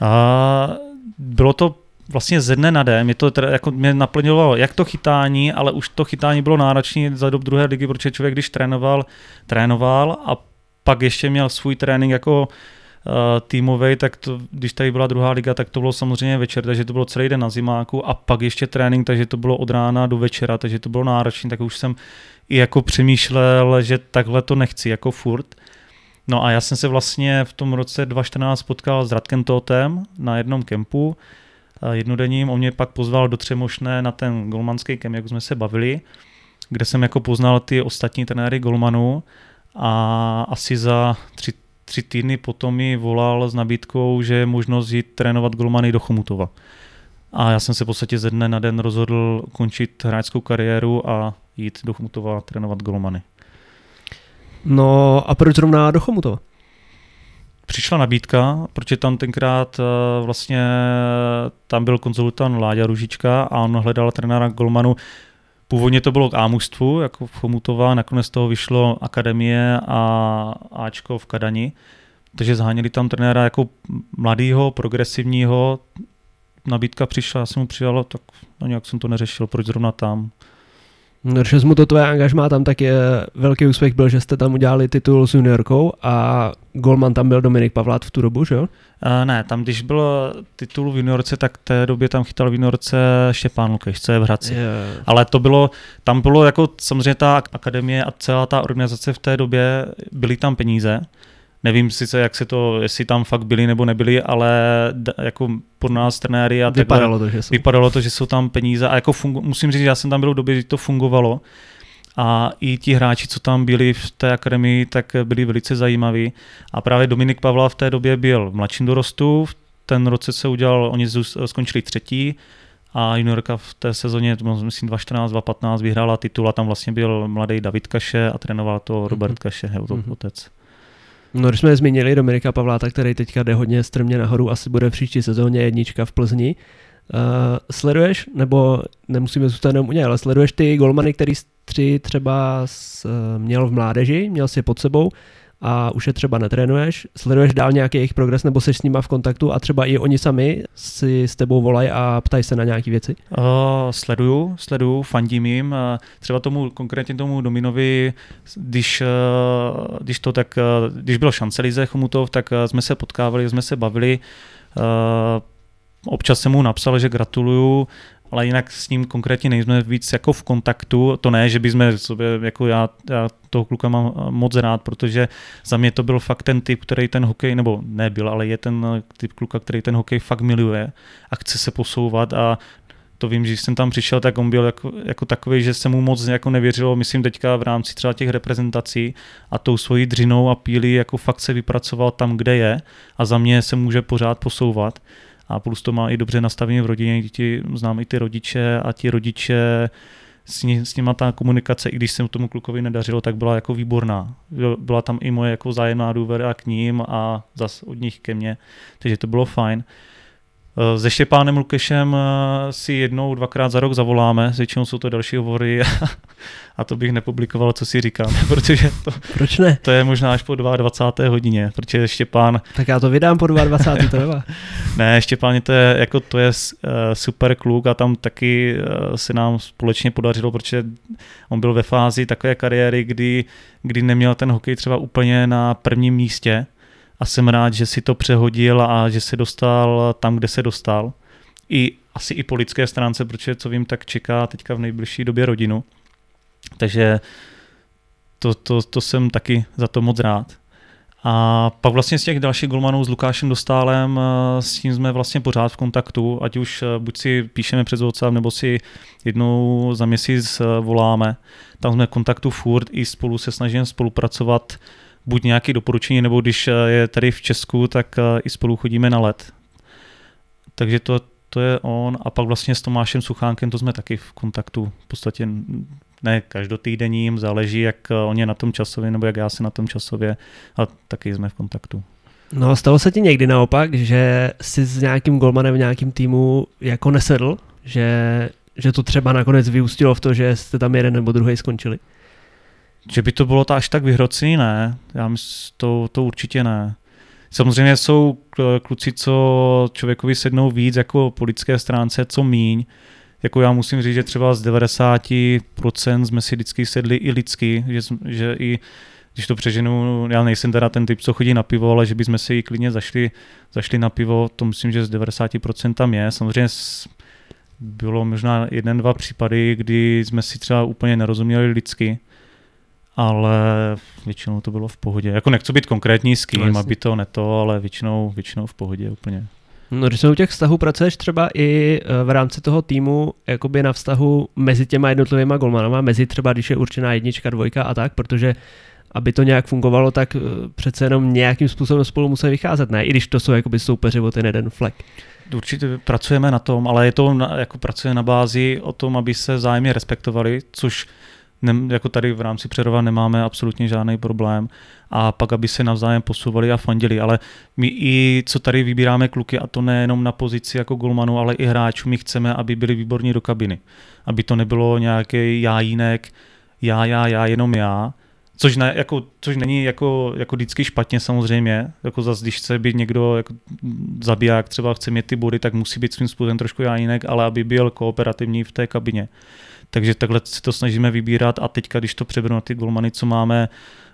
A bylo to vlastně ze dne na den, mě to teda jako mě naplňovalo jak to chytání, ale už to chytání bylo náročné za dob druhé ligy, protože člověk, když trénoval, trénoval a pak ještě měl svůj trénink jako uh, týmový, tak to, když tady byla druhá liga, tak to bylo samozřejmě večer, takže to bylo celý den na zimáku a pak ještě trénink, takže to bylo od rána do večera, takže to bylo náročné, tak už jsem i jako přemýšlel, že takhle to nechci, jako furt. No a já jsem se vlastně v tom roce 2014 potkal s Radkem Totem na jednom kempu, jednodenním. On mě pak pozval do Třemošné na ten golmanský kem, jak jsme se bavili, kde jsem jako poznal ty ostatní trenéry golmanů a asi za tři, tři týdny potom mi volal s nabídkou, že je možnost jít trénovat golmany do Chomutova. A já jsem se v podstatě ze dne na den rozhodl končit hráčskou kariéru a jít do Chomutova trénovat golmany. No a proč zrovna do Chomutova? Přišla nabídka, protože tam tenkrát eh, vlastně tam byl konzultant Láďa Ružička a on hledal trenéra Golmanu. Původně to bylo k Ámužstvu, jako v Chomutova, nakonec toho vyšlo Akademie a Ačko v Kadani, takže zháněli tam trenéra jako mladýho, progresivního, nabídka přišla, já jsem mu přijal, tak no nějak jsem to neřešil, proč zrovna tam. Když mu to tvoje angažmá tam, tak je velký úspěch byl, že jste tam udělali titul s juniorkou a Golman tam byl Dominik Pavlát v tu dobu, že jo? Uh, ne, tam když byl titul v juniorce, tak v té době tam chytal v juniorce Štěpán Lukeš, co je v Hradci. Yeah. Ale to bylo, tam bylo jako samozřejmě ta akademie a celá ta organizace v té době, byly tam peníze, Nevím sice, jak se to, jestli tam fakt byli nebo nebyli, ale jako pro nás trenéry a vypadalo to, že jsou. vypadalo to, že jsou tam peníze a jako fungu, musím říct, že já jsem tam byl v době, kdy to fungovalo a i ti hráči, co tam byli v té akademii, tak byli velice zajímaví a právě Dominik Pavla v té době byl v mladším dorostu, v ten roce se udělal, oni skončili třetí a juniorka v té sezóně, myslím 2014, 2015, vyhrála titul a tam vlastně byl mladý David Kaše a trénoval to Robert mm-hmm. Kaše, jeho mm-hmm. otec. No, když jsme zmínili Dominika Pavláta, který teďka jde hodně strmě nahoru, asi bude v příští sezóně jednička v Plzni. Uh, sleduješ, nebo nemusíme zůstat jenom u něj, ale sleduješ ty golmany, který tři třeba s, uh, měl v mládeži, měl si pod sebou a už je třeba netrénuješ, sleduješ dál nějaký jejich progres nebo jsi s nima v kontaktu a třeba i oni sami si s tebou volají a ptají se na nějaké věci? Uh, sleduju, sleduju, fandím jim. Uh, třeba tomu, konkrétně tomu Dominovi, když, uh, když to tak, uh, když bylo šance Lize Chomutov, tak uh, jsme se potkávali, jsme se bavili. Uh, občas jsem mu napsal, že gratuluju, ale jinak s ním konkrétně nejsme víc jako v kontaktu. To ne, že bychom sobě, jako já, já toho kluka mám moc rád, protože za mě to byl fakt ten typ, který ten hokej, nebo nebyl, ale je ten typ kluka, který ten hokej fakt miluje a chce se posouvat a to vím, že jsem tam přišel, tak on byl jako, jako takový, že se mu moc jako nevěřilo, myslím teďka v rámci třeba těch reprezentací a tou svojí dřinou a pílí jako fakt se vypracoval tam, kde je a za mě se může pořád posouvat a plus to má i dobře nastavení v rodině, děti znám i ty rodiče a ti rodiče s, ní, s nima ta komunikace, i když se tomu klukovi nedařilo, tak byla jako výborná. Byla tam i moje jako zájemná důvěra k ním a zas od nich ke mně, takže to bylo fajn. Eh, se Štěpánem Lukešem eh, si jednou, dvakrát za rok zavoláme, většinou jsou to další hovory *laughs* a to bych nepublikoval, co si říkám, *laughs* protože to, Proč ne? to je možná až po 22. hodině, protože Štěpán... Tak já to vydám po 22. to nevá. *laughs* ne, Štěpán to je, jako to je uh, super kluk a tam taky se nám společně podařilo, protože on byl ve fázi takové kariéry, kdy, kdy neměl ten hokej třeba úplně na prvním místě, a jsem rád, že si to přehodil a že se dostal tam, kde se dostal. I asi i po lidské stránce, protože co vím, tak čeká teďka v nejbližší době rodinu. Takže to, to, to jsem taky za to moc rád. A pak vlastně z těch dalších golmanů s Lukášem Dostálem, eh, s tím jsme vlastně pořád v kontaktu, ať už eh, buď si píšeme přes WhatsApp, nebo si jednou za měsíc eh, voláme. Tam jsme v kontaktu furt i spolu se snažíme spolupracovat buď nějaké doporučení, nebo když eh, je tady v Česku, tak eh, i spolu chodíme na let. Takže to, to je on. A pak vlastně s Tomášem Suchánkem, to jsme taky v kontaktu v podstatě ne každotýdenním, záleží, jak eh, oni na tom časově, nebo jak já si na tom časově, a taky jsme v kontaktu. No, stalo se ti někdy naopak, že jsi s nějakým golmanem v nějakým týmu jako nesedl, že, že to třeba nakonec vyústilo v to, že jste tam jeden nebo druhý skončili? Že by to bylo až tak vyhrocený, ne. Já myslím, to, to určitě ne. Samozřejmě jsou kluci, co člověkovi sednou víc jako po lidské stránce, co míň. Jako já musím říct, že třeba z 90% jsme si vždycky sedli i lidsky, že, že i když to přeženu, já nejsem teda ten typ, co chodí na pivo, ale že bychom si klidně zašli, zašli na pivo, to myslím, že z 90% tam je. Samozřejmě bylo možná jeden, dva případy, kdy jsme si třeba úplně nerozuměli lidsky, ale většinou to bylo v pohodě. Jako nechci být konkrétní s kým, no, aby to neto, ale většinou, většinou v pohodě úplně. No, když se u těch vztahů pracuješ třeba i e, v rámci toho týmu, jakoby na vztahu mezi těma jednotlivými golmanama, mezi třeba, když je určená jednička, dvojka a tak, protože aby to nějak fungovalo, tak e, přece jenom nějakým způsobem spolu musí vycházet, ne? I když to jsou jakoby soupeři o ten jeden flek. Určitě pracujeme na tom, ale je to na, jako pracuje na bázi o tom, aby se zájemně respektovali, což ne, jako tady v rámci Přerova nemáme absolutně žádný problém a pak, aby se navzájem posouvali a fandili, ale my i co tady vybíráme kluky a to nejenom na pozici jako golmanu, ale i hráčů, my chceme, aby byli výborní do kabiny, aby to nebylo nějaký jájínek, já, já, já, jenom já, Což, ne, jako, což není jako, jako vždycky špatně samozřejmě, jako zase, když chce být někdo jako zabiják, třeba chce mít ty body, tak musí být svým způsobem trošku jájínek, ale aby byl kooperativní v té kabině. Takže takhle si to snažíme vybírat a teďka, když to přeberu na ty golmany, co máme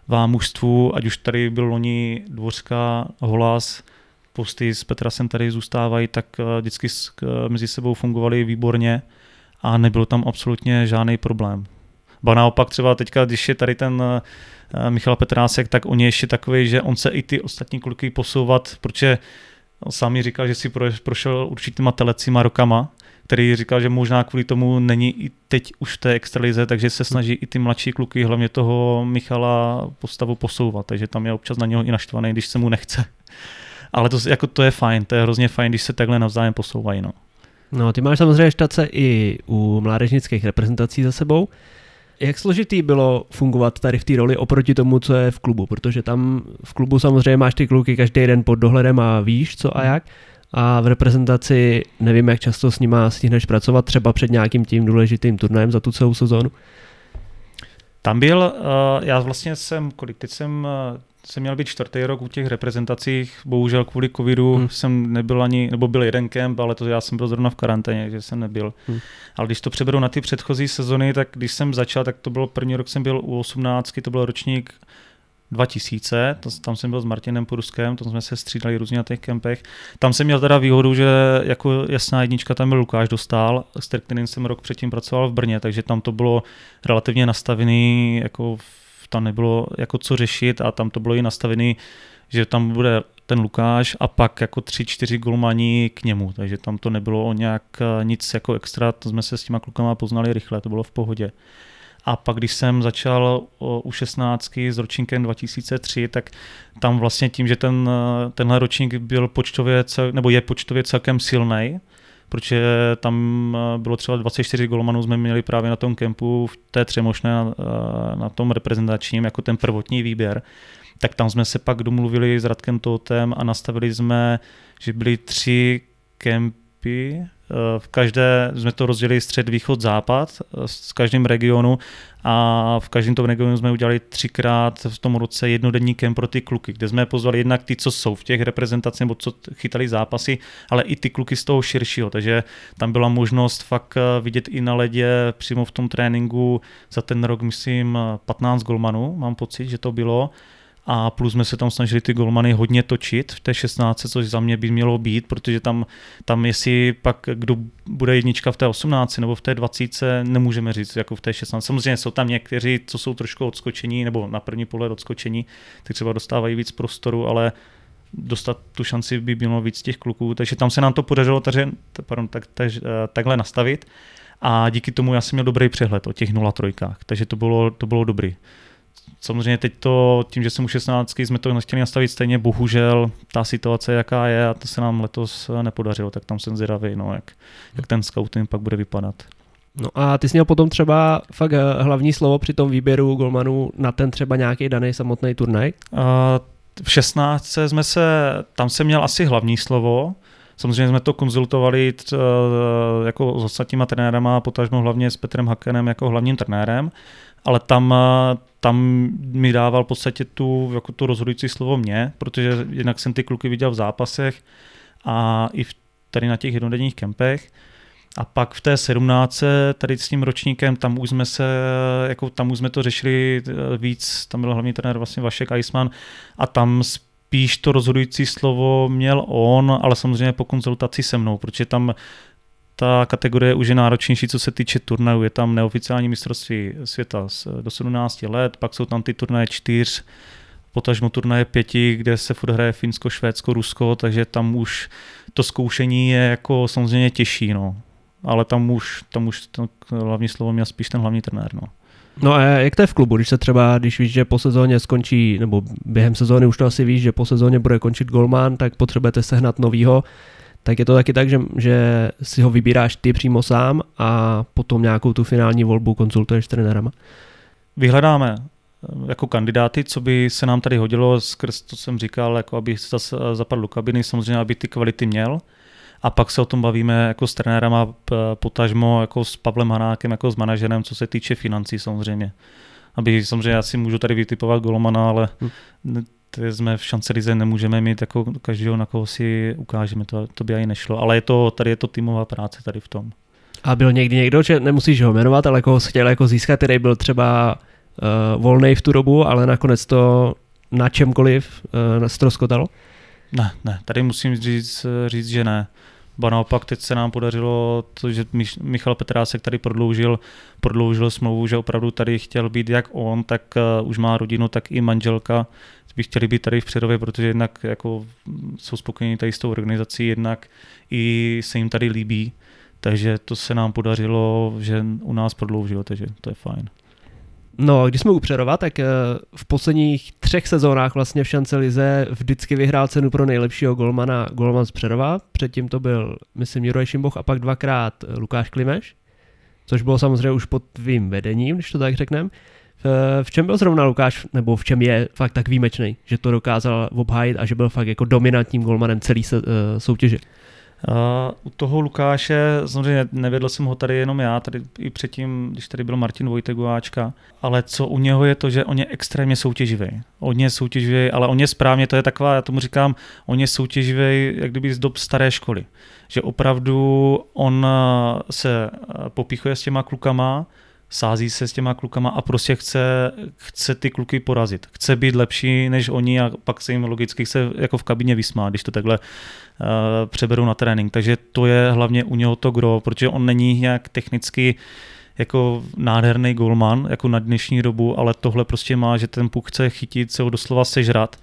v mužstvu, ať už tady byl loni Dvořka, Holas, posty s Petrasem tady zůstávají, tak eh, vždycky mezi sebou fungovali výborně a nebyl tam absolutně žádný problém. Ba naopak třeba teďka, když je tady ten eh, Michal Petrásek, tak on je ještě takový, že on se i ty ostatní kluky posouvat, protože sám mi říkal, že si prošel určitýma telecíma rokama, který říkal, že možná kvůli tomu není i teď už v té extralize, takže se snaží i ty mladší kluky, hlavně toho Michala postavu posouvat, takže tam je občas na něho i naštvaný, když se mu nechce. Ale to, jako to je fajn, to je hrozně fajn, když se takhle navzájem posouvají. No. No, ty máš samozřejmě štace i u mládežnických reprezentací za sebou. Jak složitý bylo fungovat tady v té roli oproti tomu, co je v klubu? Protože tam v klubu samozřejmě máš ty kluky každý den pod dohledem a víš co a jak a v reprezentaci nevím, jak často s nima stihneš pracovat, třeba před nějakým tím důležitým turnajem za tu celou sezónu? Tam byl, uh, já vlastně jsem, kolik teď jsem, uh, jsem měl být čtvrtý rok u těch reprezentacích, bohužel kvůli covidu hmm. jsem nebyl ani, nebo byl jeden kemp, ale to já jsem byl zrovna v karanténě, takže jsem nebyl. Hmm. Ale když to přeberu na ty předchozí sezony, tak když jsem začal, tak to bylo první rok jsem byl u 18, to byl ročník 2000, to, tam jsem byl s Martinem Puruskem, tam jsme se střídali různě na těch kempech. Tam jsem měl teda výhodu, že jako jasná jednička tam byl Lukáš Dostal, s kterým jsem rok předtím pracoval v Brně, takže tam to bylo relativně nastavený, jako tam nebylo jako co řešit a tam to bylo i nastavený, že tam bude ten Lukáš a pak jako tři, čtyři golmani k němu, takže tam to nebylo o nějak nic jako extra, to jsme se s těma klukama poznali rychle, to bylo v pohodě. A pak, když jsem začal u 16 s ročníkem 2003, tak tam vlastně tím, že ten, tenhle ročník byl počtově, nebo je počtově celkem silný, protože tam bylo třeba 24 golmanů, jsme měli právě na tom kempu v té třemošné na, na tom reprezentačním jako ten prvotní výběr, tak tam jsme se pak domluvili s Radkem Totem a nastavili jsme, že byly tři kempy v každé, jsme to rozdělili střed, východ, západ s každým regionu a v každém tom regionu jsme udělali třikrát v tom roce jednodenní kemp pro ty kluky, kde jsme pozvali jednak ty, co jsou v těch reprezentacích nebo co chytali zápasy, ale i ty kluky z toho širšího, takže tam byla možnost fakt eh, vidět i na ledě přímo v tom tréninku za ten rok, myslím, 15 golmanů, mám pocit, že to bylo a plus jsme se tam snažili ty golmany hodně točit v té 16, což za mě by mělo být, protože tam, tam jestli pak kdo bude jednička v té 18 nebo v té 20, nemůžeme říct jako v té 16. Samozřejmě jsou tam někteří, co jsou trošku odskočení nebo na první pohled odskočení, ty třeba dostávají víc prostoru, ale dostat tu šanci by mělo víc těch kluků, takže tam se nám to podařilo taže, pardon, tak, tak, takhle nastavit a díky tomu já jsem měl dobrý přehled o těch 0-3, takže to bylo, to bylo dobrý. Samozřejmě teď to, tím, že jsem u 16, jsme to nechtěli nastavit stejně, bohužel ta situace, jaká je, a to se nám letos nepodařilo, tak tam jsem zvědavý, no, jak, jak ten scouting pak bude vypadat. No a ty jsi měl potom třeba fakt eh, hlavní slovo při tom výběru golmanů na ten třeba nějaký daný samotný turnaj? Uh, v 16 jsme se, tam jsem měl asi hlavní slovo, Samozřejmě jsme to konzultovali t, jako s ostatníma trenérama, potažmo hlavně s Petrem Hakenem jako hlavním trenérem, ale tam, tam mi dával v podstatě tu, jako tu rozhodující slovo mě, protože jinak jsem ty kluky viděl v zápasech a i v, tady na těch jednodenních kempech. A pak v té 17. tady s tím ročníkem, tam už jsme se, jako tam už jsme to řešili eh, víc, tam byl hlavní trenér vlastně Vašek Eisman a tam spíš to rozhodující slovo měl on, ale samozřejmě po konzultaci se mnou, protože tam ta kategorie už je náročnější, co se týče turnajů. Je tam neoficiální mistrovství světa do 17 let, pak jsou tam ty turnaje čtyř, potažmo turnaje pěti, kde se furt hraje Finsko, Švédsko, Rusko, takže tam už to zkoušení je jako samozřejmě těžší, no. Ale tam už, tam už to hlavní slovo měl spíš ten hlavní trenér, no. No a jak to je v klubu, když se třeba, když víš, že po sezóně skončí, nebo během sezóny už to asi víš, že po sezóně bude končit golman, tak potřebujete sehnat novýho, tak je to taky tak, že, že si ho vybíráš ty přímo sám a potom nějakou tu finální volbu konzultuješ s trenérama? Vyhledáme eh, jako kandidáty, co by se nám tady hodilo, skrz to jsem říkal, jako aby zase zapadl do kabiny, samozřejmě, aby ty kvality měl a pak se o tom bavíme jako s trenérama potažmo, jako s Pavlem Hanákem, jako s manažerem, co se týče financí samozřejmě. Aby samozřejmě já si můžu tady vytipovat golmana, ale hmm. jsme v šance lize nemůžeme mít jako každého, na koho si ukážeme, to, to by ani nešlo. Ale je to, tady je to týmová práce tady v tom. A byl někdy někdo, že nemusíš ho jmenovat, ale koho chtěl jako získat, který byl třeba uh, volný v tu dobu, ale nakonec to na čemkoliv uh, stroskotalo? Ne, ne, tady musím říct, říct že ne. Ba naopak teď se nám podařilo to, že Michal Petrásek tady prodloužil, prodloužil smlouvu, že opravdu tady chtěl být jak on, tak uh, už má rodinu, tak i manželka. By chtěli být tady v Přerově, protože jednak jako jsou spokojení tady s tou organizací, jednak i se jim tady líbí. Takže to se nám podařilo, že u nás prodloužilo, takže to je fajn. No, když jsme u Přerova, tak eh, v posledních třech sezónách vlastně v šance Lize vždycky vyhrál cenu pro nejlepšího golmana golman z Přerova. Předtím to byl, myslím, Juraj Šimboch a pak dvakrát eh, Lukáš Klimeš, což bylo samozřejmě už pod tvým vedením, když to tak řekneme. V čem byl zrovna Lukáš, nebo v čem je fakt tak výjimečný, že to dokázal obhájit a že byl fakt jako dominantním golmanem celé eh, soutěže? Uh, u toho Lukáše, samozřejmě nevedl jsem ho tady jenom já, tady i předtím, když tady byl Martin Vojtegováčka, ale co u něho je to, že on je extrémně soutěživý. On je soutěživý, ale on je správně, to je taková, já tomu říkám, on je soutěživý, jak kdyby z dob staré školy. Že opravdu on se popíchuje s těma klukama, sází se s těma klukama a prostě chce, chce ty kluky porazit. Chce být lepší než oni a pak se jim logicky chce jako v kabině vysmát, když to takhle uh, přeberou na trénink. Takže to je hlavně u něho to gro, protože on není nějak technicky jako nádherný golman, jako na dnešní dobu, ale tohle prostě má, že ten puk chce chytit, se ho doslova sežrat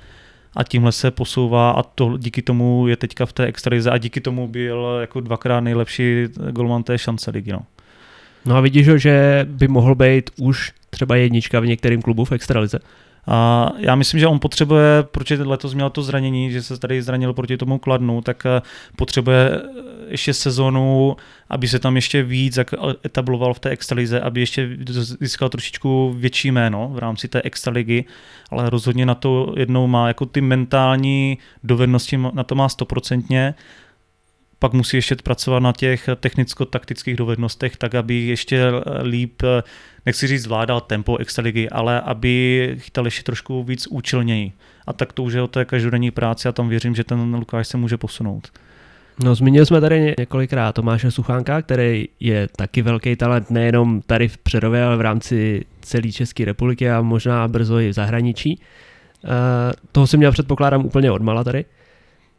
a tímhle se posouvá a to, díky tomu je teďka v té extralize a díky tomu byl jako dvakrát nejlepší golman té šance ligy. No. No a vidíš, že by mohl být už třeba jednička v některém klubu v extralize? A já myslím, že on potřebuje, protože letos měl to zranění, že se tady zranil proti tomu kladnu, tak eh, potřebuje eh, ještě sezonu, aby se tam ještě víc etabloval v té extralize, aby ještě získal trošičku větší jméno v rámci té extraligy, ale rozhodně na to jednou má jako ty mentální dovednosti, na to má stoprocentně pak musí ještě pracovat na těch technicko-taktických dovednostech, tak aby ještě líp, nechci říct zvládal tempo extraligy, ale aby chytal ještě trošku víc účelněji. A tak to už je o té každodenní práci a tam věřím, že ten Lukáš se může posunout. No, zmínili jsme tady několikrát Tomáše Suchánka, který je taky velký talent nejenom tady v Přerově, ale v rámci celé České republiky a možná brzo i v zahraničí. Uh, toho si měl předpokládám úplně odmala tady.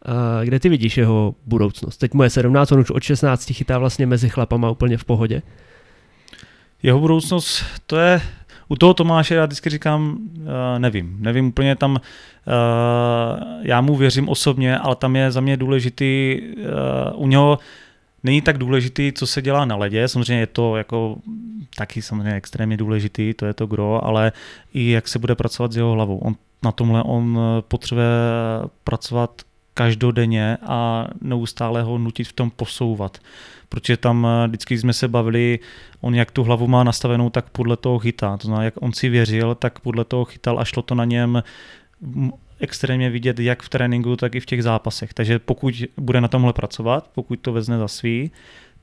Uh, kde ty vidíš jeho budoucnost? Teď mu je 17, on už od 16 chytá vlastně mezi chlapama úplně v pohodě. Jeho budoucnost, to je, u toho Tomáše já vždycky říkám, uh, nevím, nevím úplně tam, uh, já mu věřím osobně, ale tam je za mě důležitý, u něho není tak důležitý, co se dělá na ledě, samozřejmě je to jako taky samozřejmě extrémně důležitý, to je to gro, ale i jak se bude pracovat s jeho hlavou. On na tomhle on potřebuje pracovat každodenně a neustále ho nutit v tom posouvat. Protože tam eh, vždycky jsme se bavili, on jak tu hlavu má nastavenou, tak podle toho chytá. To znamená, jak on si věřil, tak podle toho chytal a šlo to na něm extrémně vidět jak v tréninku, tak i v těch zápasech. Takže pokud bude na tomhle pracovat, pokud to vezne za svý,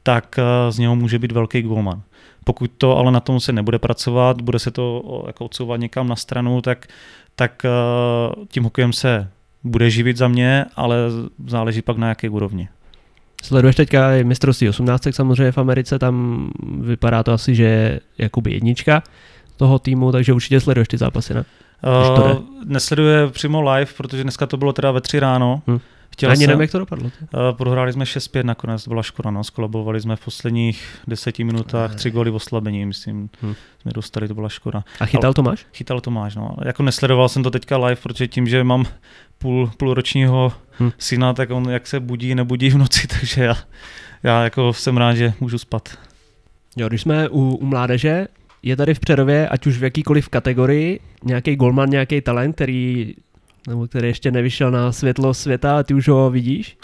tak eh, z něho může být velký golman. Pokud to ale na tom se nebude pracovat, bude se to jako odsouvat někam na stranu, tak, tak eh, tím hokejem se bude živit za mě, ale záleží pak na jaké úrovni. Sleduješ teďka mistrovství 18 samozřejmě v Americe, tam vypadá to asi, že je jakoby jednička toho týmu, takže určitě sleduješ ty zápasy, ne? Uh, nesleduje přímo live, protože dneska to bylo teda ve tři ráno. Hmm. Chtěl Ani jsem, nevím, jak to dopadlo. Uh, prohráli jsme 6-5 nakonec, to byla škoda, no. skolabovali jsme v posledních deseti minutách tři góly v oslabení, myslím, hmm. jsme dostali, to byla škoda. A chytal Tomáš? Chytal Tomáš, no. Jako nesledoval jsem to teďka live, protože tím, že mám půl, půlročního hmm. syna, tak on jak se budí, nebudí v noci, *laughs* takže já, já jako jsem rád, že můžu spat. Jo, když jsme u, u mládeže, je tady v Přerově, ať už v jakýkoliv kategorii, nějaký golman, nějaký talent, který, nebo který ještě nevyšel na světlo světa a ty už ho vidíš?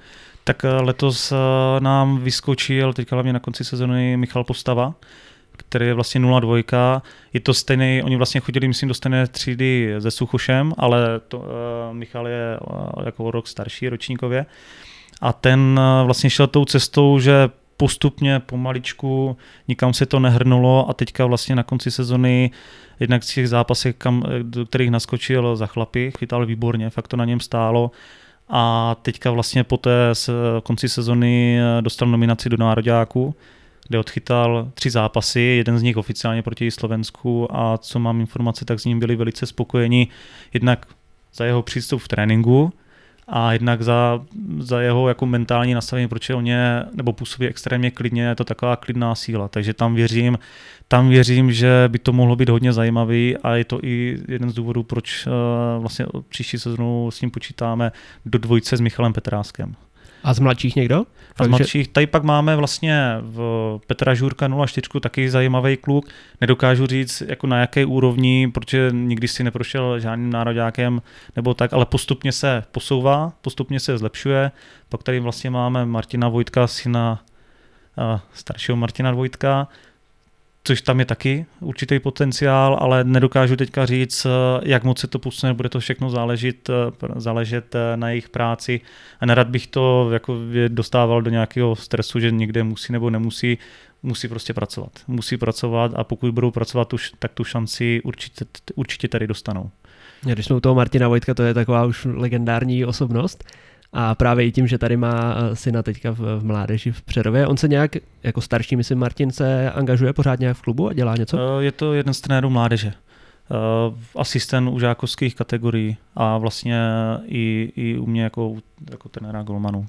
Tak eh, letos eh, nám vyskočil, teďka hlavně na konci sezóny, Michal Postava, který je vlastně 0-2. Je to stejný, oni vlastně chodili, myslím, do stejné třídy se Suchošem, ale to, uh, Michal je uh, jako rok starší ročníkově. A ten uh, vlastně šel tou cestou, že postupně, pomaličku, nikam se to nehrnulo a teďka vlastně na konci sezony jednak z těch zápasech, kam, do kterých naskočil za chlapy, chytal výborně, fakt to na něm stálo. A teďka vlastně po té konci sezony dostal nominaci do nároďáku, kde odchytal tři zápasy, jeden z nich oficiálně proti Slovensku a co mám informace, tak s ním byli velice spokojeni, jednak za jeho přístup v tréninku, a jednak za, za jeho jako mentální nastavení, proč on je, nebo působí extrémně klidně, je to taková klidná síla, takže tam věřím, tam věřím, že by to mohlo být hodně zajímavý a je to i jeden z důvodů, proč uh, vlastně příští sezónu s ním počítáme do dvojce s Michalem Petráskem. A z mladších někdo? A z mladších, tady pak máme vlastně v Petra Žurka 04 taky zajímavý kluk. Nedokážu říct, jako na jaké úrovni, protože nikdy si neprošel žádným nároďákem nebo tak, ale postupně se posouvá, postupně se zlepšuje. Pak tady vlastně máme Martina Vojtka, syna staršího Martina Vojtka, což tam je taky určitý potenciál, ale nedokážu teďka říct, jak moc se to posune, bude to všechno záležet, záležet na jejich práci a nerad bych to jako dostával do nějakého stresu, že někde musí nebo nemusí, musí prostě pracovat. Musí pracovat a pokud budou pracovat, tak tu šanci určitě, určitě tady dostanou. Když jsme u toho Martina Vojtka, to je taková už legendární osobnost. A právě i tím, že tady má eh, syna teďka v, v mládeži v Přerově, on se nějak, jako starší, myslím, Martin se angažuje pořád nějak v klubu a dělá něco? Eh, je to jeden z trenérů mládeže. Uh, asistent u žákovských kategorií a vlastně i, i u mě jako, jako trenéra golmanů.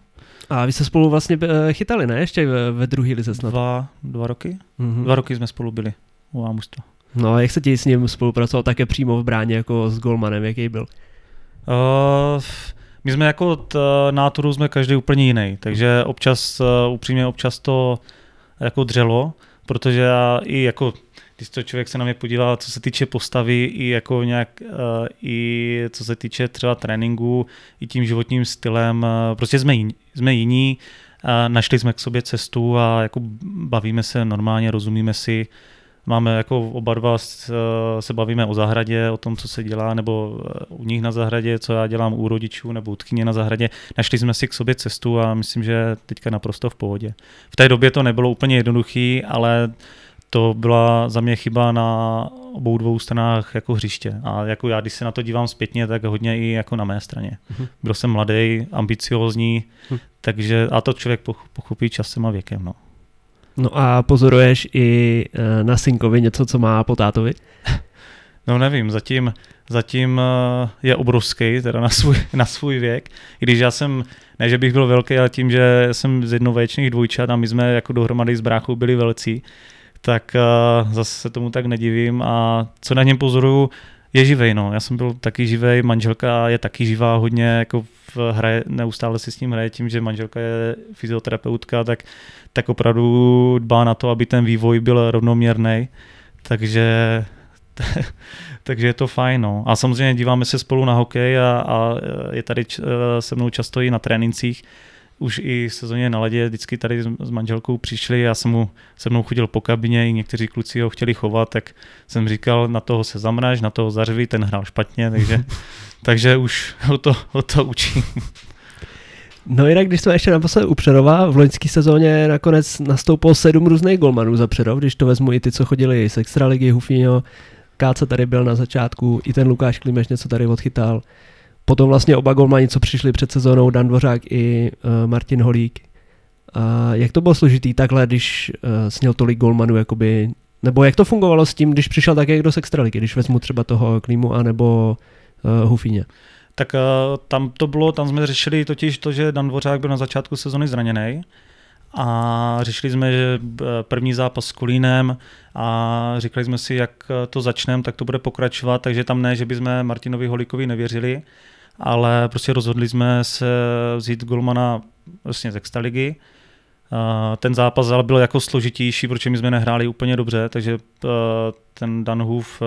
A vy se spolu vlastně chytali, ne? Ještě ve, ve druhé lize snad? Dva, dva roky. Mm-hmm. Dva roky jsme spolu byli u Ámustva. No a jak se ti s ním spolupracoval také přímo v bráně jako s golmanem, jaký byl? Uh, my jsme jako t, nátoru jsme každý úplně jiný, takže občas, eh, upřímně občas to jako dřelo, protože já i jako když to člověk se na mě podívá, co se týče postavy, i jako nějak, uh, i co se týče třeba tréninku, i tím životním stylem, prostě jsme jiní, jsme jiní, našli jsme k sobě cestu a jako bavíme se normálně, rozumíme si, Máme jako oba dva se bavíme o zahradě, o tom, co se dělá, nebo eh, u nich na zahradě, co já dělám u rodičů nebo u tkyně na zahradě. Našli jsme si k sobě cestu a myslím, že teďka naprosto v pohodě. V té době to nebylo úplně jednoduché, ale to byla za mě chyba na obou dvou stranách jako hřiště. A jako já, když se na to dívám zpětně, tak hodně i jako na mé straně. Uh-huh. Byl jsem mladý, ambiciozní, uh-huh. takže a to člověk pochopí časem a věkem. No. No a pozoruješ i eh, na synkovi něco, co má po tátovi? *laughs* No nevím, zatím, zatím eh, je obrovský, teda na svůj, *laughs* na svůj věk. I když já jsem, ne že bych byl velký, ale tím, že jsem z jednovečných dvojčat a my jsme jako dohromady s bráchou byli velcí, tak uh, zase se tomu tak nedivím a co na něm pozoruju, je živej, no. Já jsem byl taky živej, manželka je taky živá hodně, jako v hraje, neustále si s ním hraje tím, že manželka je fyzioterapeutka, tak, tak opravdu dbá na to, aby ten vývoj byl rovnoměrný. Takže *laughs* takže je to fajn. No. A samozřejmě díváme se spolu na hokej a, a je tady č, se mnou často i na trénincích. Už i sezóně na ledě vždycky tady s manželkou přišli, já jsem mu se mnou chodil po kabině, i někteří kluci ho chtěli chovat, tak jsem říkal, na toho se zamraž, na toho zařvi, ten hrál špatně, takže, *laughs* takže už ho to, ho to učím. No jinak, když jsme ještě naposledy u Přerova, v loňské sezóně nakonec nastoupilo sedm různých golmanů za Přerov, když to vezmu i ty, co chodili z Extraligy, Hufino, Káca tady byl na začátku, i ten Lukáš Klimeš něco tady odchytal. Potom vlastně oba golmani, co přišli před sezónou, Dan Dvořák i uh, Martin Holík. A jak to bylo složitý takhle, když uh, sněl tolik golmanů, jakoby, nebo jak to fungovalo s tím, když přišel také někdo z Extraligy, když vezmu třeba toho Klímu a nebo uh, Hufíně? Tak uh, tam to bylo, tam jsme řešili totiž to, že Dan Dvořák byl na začátku sezony zraněný a řešili jsme, že první zápas s Kulínem a říkali jsme si, jak to začneme, tak to bude pokračovat, takže tam ne, že bychom Martinovi Holíkovi nevěřili, ale prostě rozhodli jsme se vzít golmana vlastně z Extraligy. Ten zápas ale byl jako složitější, protože my jsme nehráli úplně dobře, takže ten Danhův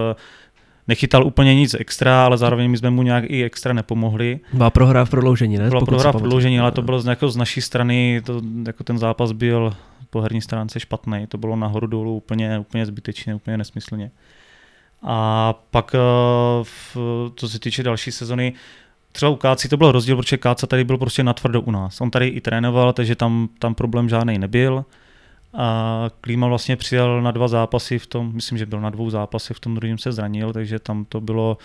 nechytal úplně nic extra, ale zároveň my jsme mu nějak i extra nepomohli. Byla prohra v prodloužení, ne? Byla prohra v prodloužení, ale to bylo z, jako z naší strany, to, jako ten zápas byl po herní stránce špatný, to bylo nahoru dolů úplně, úplně zbytečně, úplně nesmyslně. A pak, eh, co se týče další sezony, třeba u Káci to byl rozdíl, protože Káca tady byl prostě natvrdo u nás. On tady i trénoval, takže tam, tam problém žádný nebyl. A Klíma vlastně přijel na dva zápasy v tom, myslím, že byl na dvou zápasech, v tom druhém se zranil, takže tam to bylo,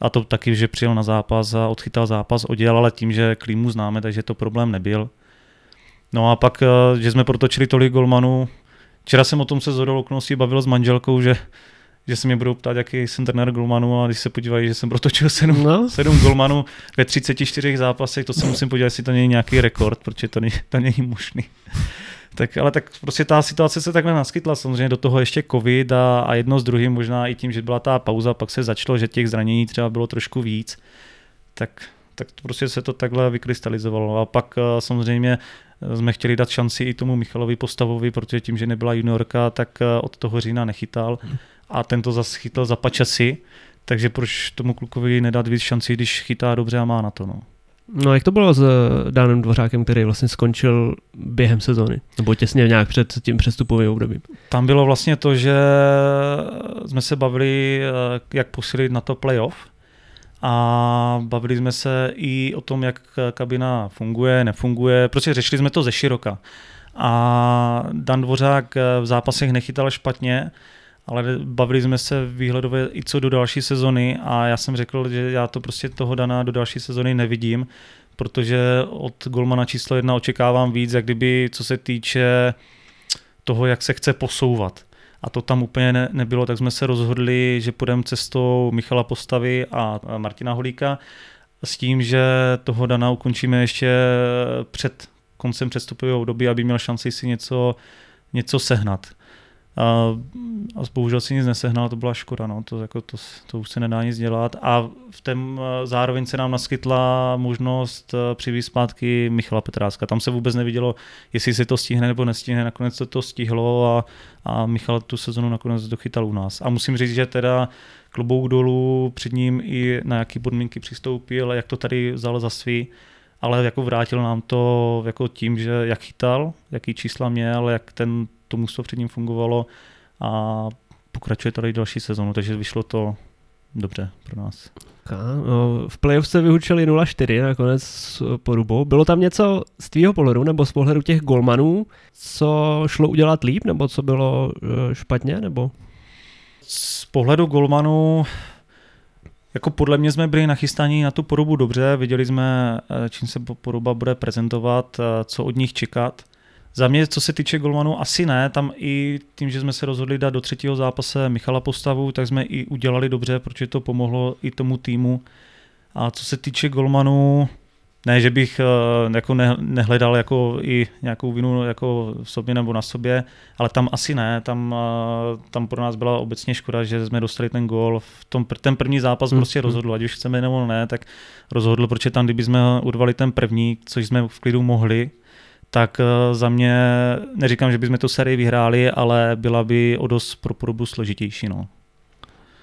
a to taky, že přijel na zápas a odchytal zápas, oddělal, ale tím, že Klímu známe, takže to problém nebyl. No a pak, eh, že jsme protočili tolik golmanů, včera jsem o tom se z okolností bavil s manželkou, že že se mě budou ptát, jaký jsem trenér golmanů a když se podívají, že jsem protočil 7, no. 7 golmanů ve 34 zápasech, to se musím podívat, jestli to není nějaký rekord, protože to není, to není možný. Tak, ale tak prostě ta situace se takhle naskytla, samozřejmě do toho ještě covid a, a jedno s druhým, možná i tím, že byla ta pauza, pak se začalo, že těch zranění třeba bylo trošku víc, tak, tak to prostě se to takhle vykrystalizovalo. A pak eh, samozřejmě jsme chtěli dát šanci i tomu Michalovi Postavovi, protože tím, že nebyla juniorka, tak eh, od toho října nechytal a ten to zase chytal za pačasy, takže proč tomu klukovi nedat víc šanci, když chytá dobře a má na to. No. No jak to bylo s eh, Danem Dvořákem, který vlastně skončil během sezóny, nebo těsně nějak před tím přestupovým obdobím? Tam bylo vlastně to, že jsme se bavili, eh, jak posílit na to playoff a bavili jsme se i o tom, jak kabina funguje, nefunguje, prostě řešili jsme to ze široka. A Dan Dvořák eh, v zápasech nechytal špatně, ale bavili jsme se výhledově i co do další sezony a já jsem řekl, že já to prostě toho Dana do další sezony nevidím, protože od golmana číslo jedna očekávám víc, jak kdyby co se týče toho, jak se chce posouvat. A to tam úplně ne, nebylo, tak jsme se rozhodli, že půjdeme cestou Michala Postavy a Martina Holíka s tím, že toho Dana ukončíme ještě před koncem přestupového období, aby měl šanci si něco, něco sehnat. A, a bohužel si nic nesehnal, to byla škoda, no, to, jako to, to už se nedá nic dělat. A v tom zároveň se nám naskytla možnost e, přivést zpátky Michala Petráska. Tam se vůbec nevidělo, jestli se to stihne nebo nestihne, nakonec se to stihlo a, a Michal tu sezonu nakonec dochytal u nás. A musím říct, že teda klobouk dolů před ním i na jaký podmínky přistoupil, jak to tady vzal za svý, ale jako vrátil nám to jako tím, že jak chytal, jaký čísla měl, jak ten to mužstvo před ním fungovalo a pokračuje tady další sezonu, takže vyšlo to dobře pro nás. No, v playoff se vyhučili 0-4 nakonec s porubou. Bylo tam něco z tvýho pohledu nebo z pohledu těch golmanů, co šlo udělat líp nebo co bylo eh, špatně? Nebo? Z pohledu golmanů jako podle mě jsme byli nachystaní na tu porubu dobře, viděli jsme, eh, čím se poruba bude prezentovat, eh, co od nich čekat. Za mě, co se týče golmanů, asi ne. Tam i tím, že jsme se rozhodli dát do třetího zápase Michala postavu, tak jsme i udělali dobře, protože to pomohlo i tomu týmu. A co se týče golmanů, ne, že bych uh, jako ne, nehledal jako i nějakou vinu jako v sobě nebo na sobě, ale tam asi ne, tam, uh, tam pro nás byla obecně škoda, že jsme dostali ten gól. V tom, ten první zápas mm. prostě rozhodl, ať už chceme nebo ne, tak rozhodl, protože tam, kdyby jsme urvali ten první, což jsme v klidu mohli, tak eh, za mě, neříkám, že bychom tu sérii vyhráli, ale byla by o dost pro podobu složitější. No.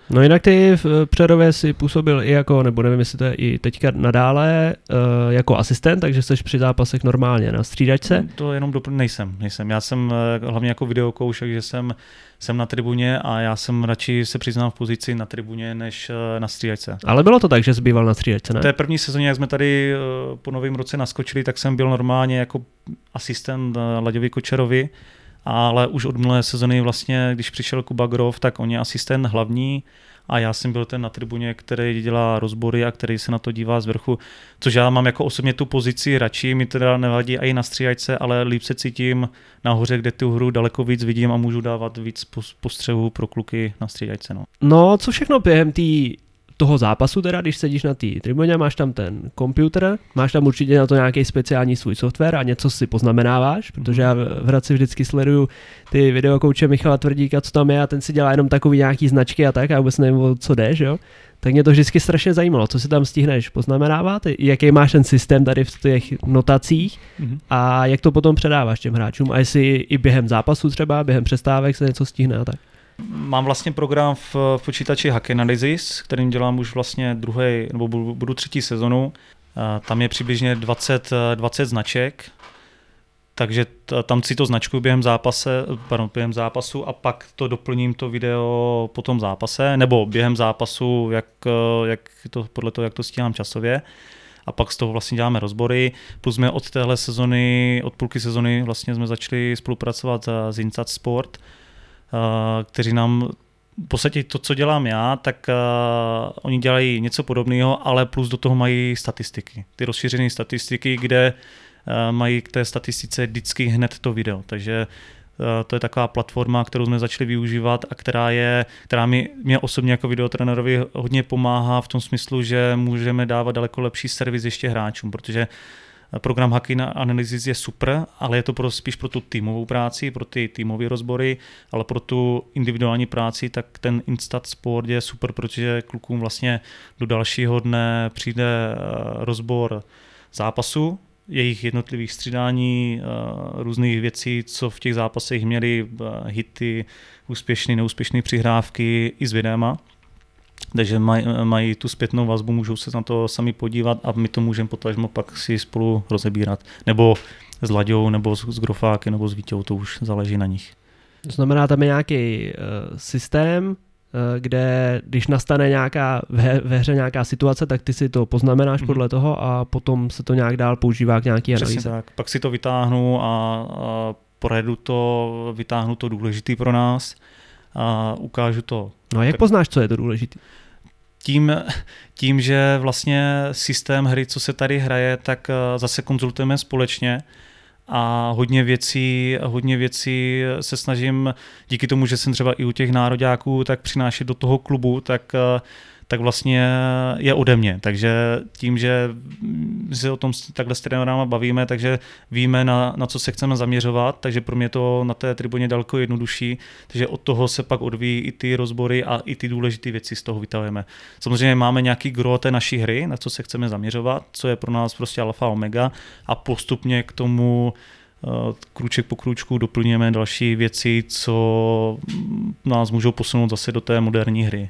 No jinak ty v Přerově si působil i jako, nebo nevím, jestli to je i teďka nadále, uh, jako asistent, takže jsi při zápasech normálně na střídačce? To jenom doplň, nejsem, nejsem. Já jsem uh, hlavně jako videokouš, takže jsem, jsem na tribuně a já jsem radši se přiznám v pozici na tribuně, než na střídačce. Ale bylo to tak, že jsi býval na střídačce, ne? V té první sezóně, jak jsme tady po novém roce naskočili, tak jsem byl normálně jako asistent Laďovi Kočerovi, ale už od minulé sezony vlastně, když přišel Kuba Grov, tak on je asistent hlavní a já jsem byl ten na tribuně, který dělá rozbory a který se na to dívá z vrchu, což já mám jako osobně tu pozici radši, mi teda nevadí i na stříhačce, ale líp se cítím nahoře, kde tu hru daleko víc vidím a můžu dávat víc postřehů pro kluky na stříhačce. No. no, co všechno během té toho zápasu teda, když sedíš na té tribuně, máš tam ten počítač, máš tam určitě na to nějaký speciální svůj software a něco si poznamenáváš, protože já v Hradci vždycky sleduju ty videokouče Michala Tvrdíka, co tam je a ten si dělá jenom takový nějaký značky a tak a vůbec nevím, o co jdeš, jo. Tak mě to vždycky strašně zajímalo, co si tam stihneš poznamenávat, jaký máš ten systém tady v těch notacích mm-hmm. a jak to potom předáváš těm hráčům a jestli i během zápasu třeba, během přestávek se něco stihne a tak. Mám vlastně program v, v počítači Hack Analysis, kterým dělám už vlastně druhý, nebo budu, budu třetí sezonu. Tam je přibližně 20, 20 značek, takže tam si to značku během, zápase, pardon, během zápasu a pak to doplním to video po tom zápase, nebo během zápasu, jak, jak to, podle toho, jak to stíhám časově. A pak z toho vlastně děláme rozbory. Plus jsme od téhle sezony, od půlky sezony vlastně jsme začali spolupracovat s Insat Sport, Eh, kteří nám v podstatě to, co dělám já, tak uh, oni dělají něco podobného, ale plus do toho mají statistiky. Ty rozšířené statistiky, kde uh, mají k té statistice vždycky hned to video. Takže uh, to je taková platforma, kterou jsme začali využívat a která, je, která mi, mě osobně jako videotrenerovi hodně pomáhá v tom smyslu, že můžeme dávat daleko lepší servis ještě hráčům, protože uh, Program Hacky na Analysis je super, ale je to pro, spíš pro tu týmovou práci, pro ty týmové rozbory, ale pro tu individuální práci, tak ten Instat Sport je super, protože klukům vlastně do dalšího dne přijde eh, rozbor zápasu, jejich jednotlivých střídání, eh, různých věcí, co v těch zápasech měli, eh, hity, úspěšné, neúspěšné přihrávky i s videama takže maj, mají tu zpětnou vazbu, můžou se na to sami podívat a my to můžeme potažmo pak si spolu rozebírat. Nebo s Laďou, nebo s, s Grofákem, nebo s Vítěou, to už záleží na nich. To znamená, tam je nějaký uh, systém, uh, kde když nastane nějaká ve, ve hře nějaká situace, tak ty si to poznamenáš mm-hmm. podle toho a potom se to nějak dál používá k nějaký analýze. Přesně tak. Pak si to vytáhnu a, a projedu to, vytáhnu to důležitý pro nás a ukážu to. No a jak poznáš, co je to důležité? Tím, tím, že vlastně systém hry, co se tady hraje, tak eh, zase konzultujeme společně a hodně věcí, hodně věcí se snažím, díky tomu, že jsem třeba i u těch nároďáků, tak přinášet do toho klubu, tak uh, tak vlastně je ode mě. Takže tím, že se o tom takhle s trenérama bavíme, takže víme, na, na co se chceme zaměřovat, takže pro mě to na té tribuně daleko jednodušší, takže od toho se pak odvíjí i ty rozbory a i ty důležité věci z toho vytahujeme. Samozřejmě máme nějaký gro té naší hry, na co se chceme zaměřovat, co je pro nás prostě alfa omega a postupně k tomu eh, kruček po kručku doplňujeme další věci, co nás můžou posunout zase do té moderní hry.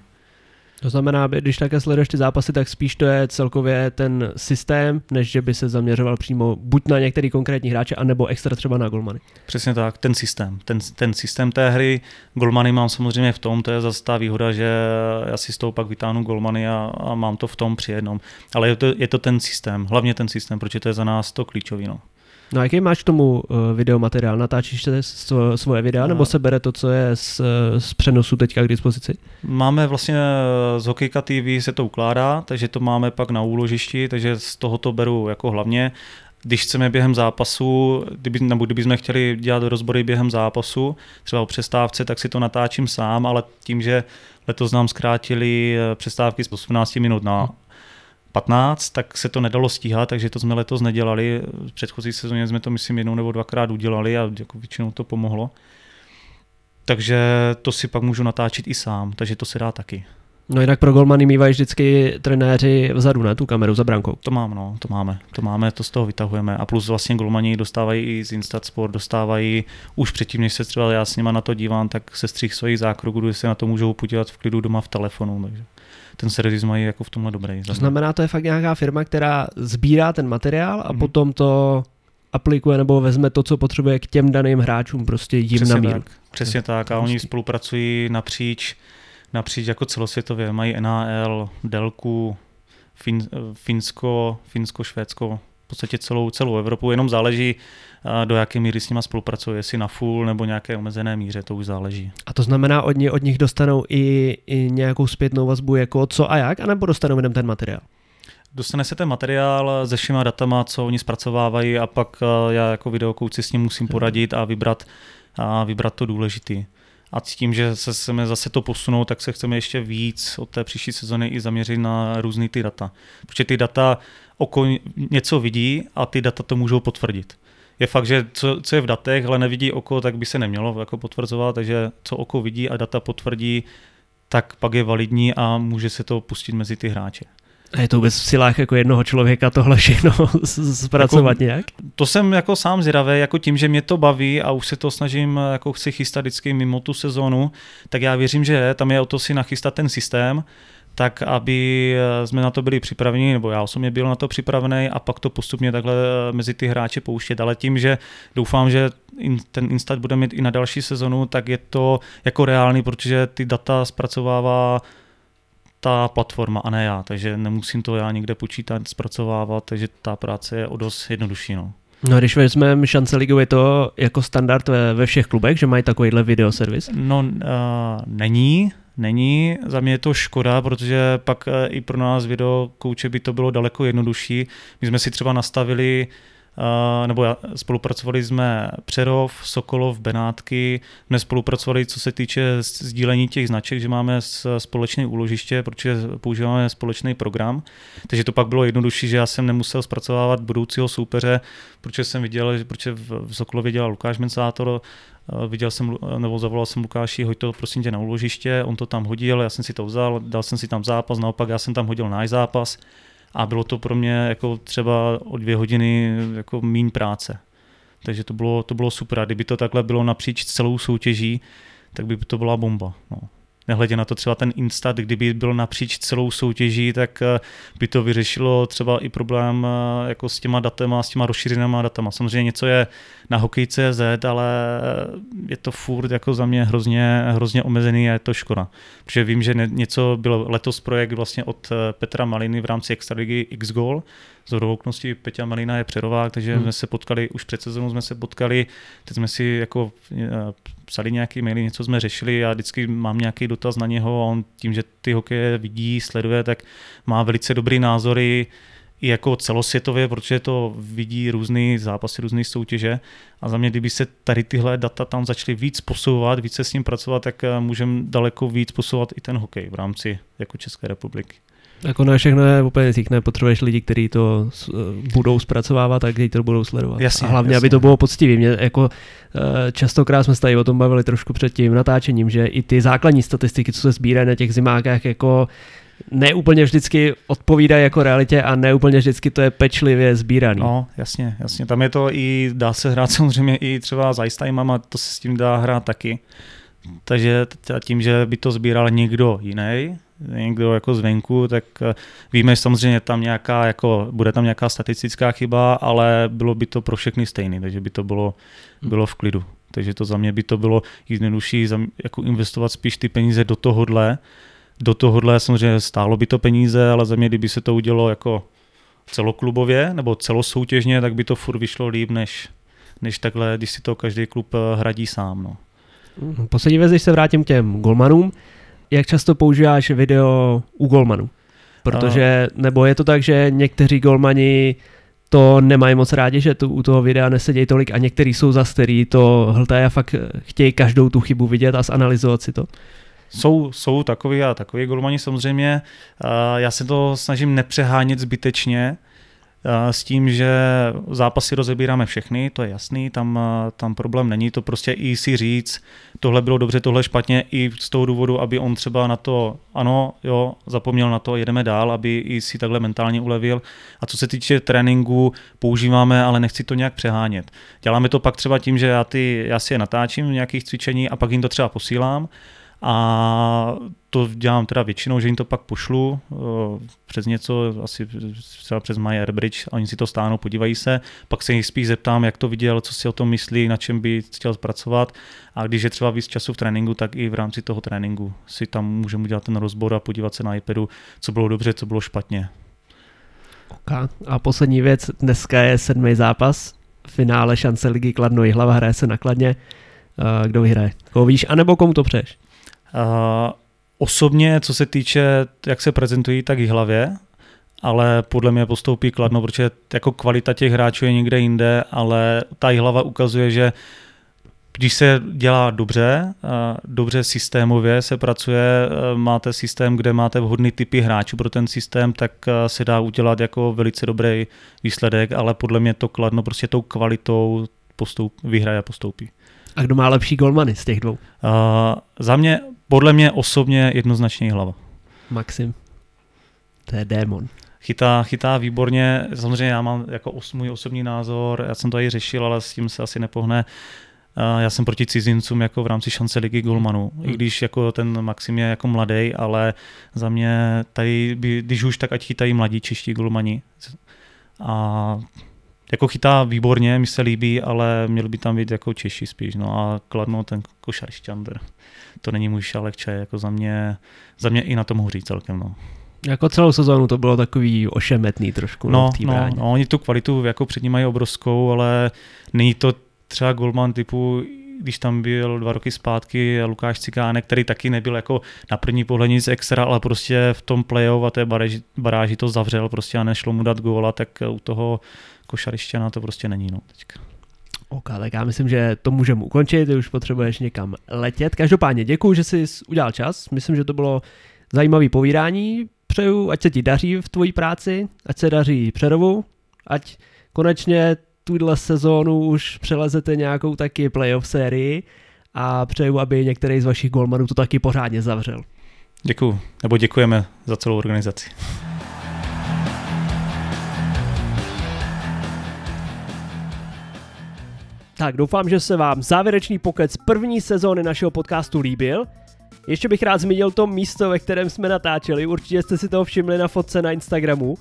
To znamená, když také sleduješ ty zápasy, tak spíš to je celkově ten systém, než že by se zaměřoval přímo buď na některý konkrétní hráče, anebo extra třeba na golmany. Přesně tak, ten systém. Ten, ten systém té hry, golmany mám samozřejmě v tom, to je zase ta výhoda, že já si z toho pak vytáhnu golmany a, a mám to v tom při jednom. Ale je to, je to ten systém, hlavně ten systém, protože to je za nás to klíčový. No. No a jaký máš k tomu uh, videomateriál? Natáčíš se svoje videa, no. nebo se bere to, co je z, z přenosu teďka k dispozici? Máme vlastně eh, z Hokejka TV se to ukládá, takže to máme pak na úložišti, takže z toho to beru jako hlavně. Když chceme během zápasu, kdyby, nebo kdybychom chtěli dělat rozbory během zápasu, třeba o přestávce, tak si to natáčím sám, ale tím, že letos nám zkrátili eh, přestávky z 18 minut na 15, tak se to nedalo stíhat, takže to jsme letos nedělali. V předchozí sezóně jsme to, myslím, jednou nebo dvakrát udělali a jako většinou to pomohlo. Takže to si pak můžu natáčet i sám, takže to se dá taky. No jinak pro golmany mývají vždycky trenéři vzadu, ne, tu kameru za brankou. To mám, no, to máme, to máme, to z toho vytahujeme. A plus vlastně golmani dostávají i z Instat Sport, dostávají už předtím, než se třeba já s nima na to dívám, tak se střih svých zákroků, kdy se na to můžou podívat v klidu doma v telefonu. Takže ten servis mají jako v tomhle dobrý. To znamená, to je fakt nějaká firma, která sbírá ten materiál a mm. potom to aplikuje nebo vezme to, co potřebuje k těm daným hráčům, prostě jim Přesně na míru. Tak. Přesně tak a oni spolupracují napříč, napříč jako celosvětově. Mají NAL, Delku, fin, Finsko, Finsko, Švédsko, v podstatě celou, celou Evropu, jenom záleží, do jaké míry s nima spolupracuje, jestli na full nebo nějaké omezené míře, to už záleží. A to znamená, od, ně, od nich dostanou i, i nějakou zpětnou vazbu, jako co a jak, anebo dostanou jenom ten materiál? Dostane se ten materiál se všema datama, co oni zpracovávají a pak já jako videokouci s ním musím poradit a vybrat, a vybrat to důležitý. A s tím, že se chceme zase to posunout, tak se chceme ještě víc od té příští sezony i zaměřit na různé ty data. Protože ty data oko něco vidí a ty data to můžou potvrdit. Je fakt, že co, co je v datech, ale nevidí oko, tak by se nemělo jako potvrzovat, takže co oko vidí a data potvrdí, tak pak je validní a může se to pustit mezi ty hráče. A je to vůbec v silách jako jednoho člověka tohle všechno *laughs* zpracovat jako, nějak? To jsem jako sám zvědavý, jako tím, že mě to baví a už se to snažím, jako chci chystat vždycky mimo tu sezónu, tak já věřím, že tam je o to si nachystat ten systém, tak aby eh, jsme na to byli připraveni, nebo já osobně byl na to připravený a pak to postupně takhle eh, mezi ty hráče pouštět. Ale tím, že doufám, že ten Instat bude mít i na další sezonu, tak je to jako reálný, protože ty data zpracovává ta platforma a ne já, takže nemusím to já někde počítat, zpracovávat, takže ta práce je o dost jednodušší. No. No když vezmeme šance ligu, je to jako standard ve, ve všech klubech, že mají takovýhle videoservis? No uh, není, není. Za mě je to škoda, protože pak uh, i pro nás video kouče by to bylo daleko jednodušší. My jsme si třeba nastavili nebo spolupracovali jsme Přerov, Sokolov, Benátky, jsme spolupracovali, co se týče sdílení těch značek, že máme společné úložiště, protože používáme společný program, takže to pak bylo jednodušší, že já jsem nemusel zpracovávat budoucího soupeře, protože jsem viděl, že protože v Sokolově dělal Lukáš Mensátor, viděl jsem, nebo zavolal jsem Lukáši, hoď to prosím tě na úložiště, on to tam hodil, já jsem si to vzal, dal jsem si tam zápas, naopak já jsem tam hodil náš zápas, a bylo to pro mě jako třeba o dvě hodiny jako míň práce. Takže to bylo, to bylo super. A kdyby to takhle bylo napříč celou soutěží, tak by to byla bomba. No nehledě na to třeba ten Instat, kdyby byl napříč celou soutěží, tak eh, by to vyřešilo třeba i problém eh, jako s těma datama, s těma rozšířenýma datama. Samozřejmě něco je na hokej.cz, ale je to furt jako za mě hrozně, hrozně omezený a je to škoda. Protože vím, že něco byl letos projekt vlastně od eh, Petra Maliny v rámci Extraligy X-Goal, z okolností Peťa Malina je přerovák, takže hmm. jsme se potkali, už před sezónou jsme se potkali, teď jsme si jako psali nějaký maily, něco jsme řešili, já vždycky mám nějaký dotaz na něho a on tím, že ty hokeje vidí, sleduje, tak má velice dobrý názory, i jako celosvětově, protože to vidí různý zápasy, různé soutěže a za mě, kdyby se tady tyhle data tam začaly víc posouvat, více s ním pracovat, tak eh, můžeme daleko víc posouvat i ten hokej v rámci jako České republiky. Jako na všechno je úplně říkne, potřebuješ lidi, kteří to eh, budou zpracovávat a kteří to budou sledovat. Jasně, a hlavně, jasně. aby to bylo poctivé. Mě jako eh, častokrát jsme se tady o tom bavili trošku před tím natáčením, že i ty základní statistiky, co se sbírají na těch zimákách, jako neúplně vždycky odpovídají jako realitě a neúplně vždycky to je pečlivě sbíraný. No, jasně, jasně. Tam je to i, dá se hrát samozřejmě i třeba s ice a to se s tím dá hrát taky. Takže tím, že by to sbíral někdo jiný, někdo jako zvenku, tak eh, víme, že samozřejmě tam nějaká, jako, bude tam nějaká statistická chyba, ale bylo by to pro všechny stejný, takže by to bylo, hmm. bylo v klidu. Takže to za mě by to bylo jednodušší jako investovat spíš ty peníze do tohohle. Do tohohle samozřejmě stálo by to peníze, ale za mě, kdyby se to udělalo jako celoklubově nebo celosoutěžně, tak by to furt vyšlo líp, než, než takhle, když si to každý klub eh, hradí sám. No. Poslední věc, když se vrátím k těm golmanům, jak často používáš video u golmanů? Protože, nebo je to tak, že někteří golmani to nemají moc rádi, že tu, u toho videa nesedějí tolik a někteří jsou za který to hltají a fakt chtějí každou tu chybu vidět a zanalizovat si to. Jsou, jsou takový a takový golmani samozřejmě. Já se to snažím nepřehánět zbytečně, s tím, že zápasy rozebíráme všechny, to je jasný, tam, tam problém není, to prostě i si říct, tohle bylo dobře, tohle špatně, i z toho důvodu, aby on třeba na to, ano, jo, zapomněl na to, jedeme dál, aby i si takhle mentálně ulevil. A co se týče tréninku, používáme, ale nechci to nějak přehánět. Děláme to pak třeba tím, že já, ty, já si je natáčím v nějakých cvičení a pak jim to třeba posílám a to dělám teda většinou, že jim to pak pošlu přes něco, asi třeba přes My Airbridge, a oni si to stáhnou, podívají se, pak se jich spíš zeptám, jak to viděl, co si o tom myslí, na čem by chtěl zpracovat a když je třeba víc času v tréninku, tak i v rámci toho tréninku si tam můžeme udělat ten rozbor a podívat se na iPadu, co bylo dobře, co bylo špatně. Okay. A poslední věc, dneska je sedmý zápas, finále šance ligy Kladno hlava hraje se nakladně. Kdo vyhraje? Koho víš, anebo komu to přeješ? Uh, osobně, co se týče, jak se prezentují, tak i hlavě, ale podle mě postoupí kladno, protože jako kvalita těch hráčů je někde jinde, ale ta hlava ukazuje, že když se dělá dobře, dobře systémově se pracuje, máte systém, kde máte vhodný typy hráčů pro ten systém, tak se dá udělat jako velice dobrý výsledek, ale podle mě to kladno prostě tou kvalitou postup, vyhraje a postoupí. A kdo má lepší golmany z těch dvou? Uh, za mě, podle mě osobně jednoznačně hlava. Maxim. To je démon. Chytá, chytá výborně, samozřejmě já mám jako os, můj osobní názor, já jsem to i řešil, ale s tím se asi nepohne. Já jsem proti cizincům jako v rámci šance ligy golmanů, hmm. i když jako ten Maxim je jako mladý, ale za mě tady, by, když už tak ať chytají mladí čeští golmani. A jako chytá výborně, mi se líbí, ale měl by tam být jako Češi spíš. No a Kladno ten košar šťandr. To není můj šálek čaje, jako za mě, za mě i na tom hoří celkem. No. Jako celou sezónu to bylo takový ošemetný trošku. No, no, no, no, oni tu kvalitu jako před ním mají obrovskou, ale není to třeba golman typu když tam byl dva roky zpátky Lukáš Cikánek, který taky nebyl jako na první pohled nic extra, ale prostě v tom playoff a té baráži, baráži to zavřel prostě a nešlo mu dát góla, tak u toho košarišťana to prostě není. No, teďka. OK, tak já myslím, že to můžeme ukončit, ty už potřebuješ někam letět. Každopádně děkuji, že jsi udělal čas, myslím, že to bylo zajímavé povídání. Přeju, ať se ti daří v tvojí práci, ať se daří Přerovu, ať konečně tuhle sezónu už přelezete nějakou taky playoff sérii a přeju, aby některý z vašich golmanů to taky pořádně zavřel. Děkuji, nebo děkujeme za celou organizaci. Tak doufám, že se vám závěrečný pokec první sezóny našeho podcastu líbil. Ještě bych rád zmínil to místo, ve kterém jsme natáčeli, určitě jste si toho všimli na fotce na Instagramu.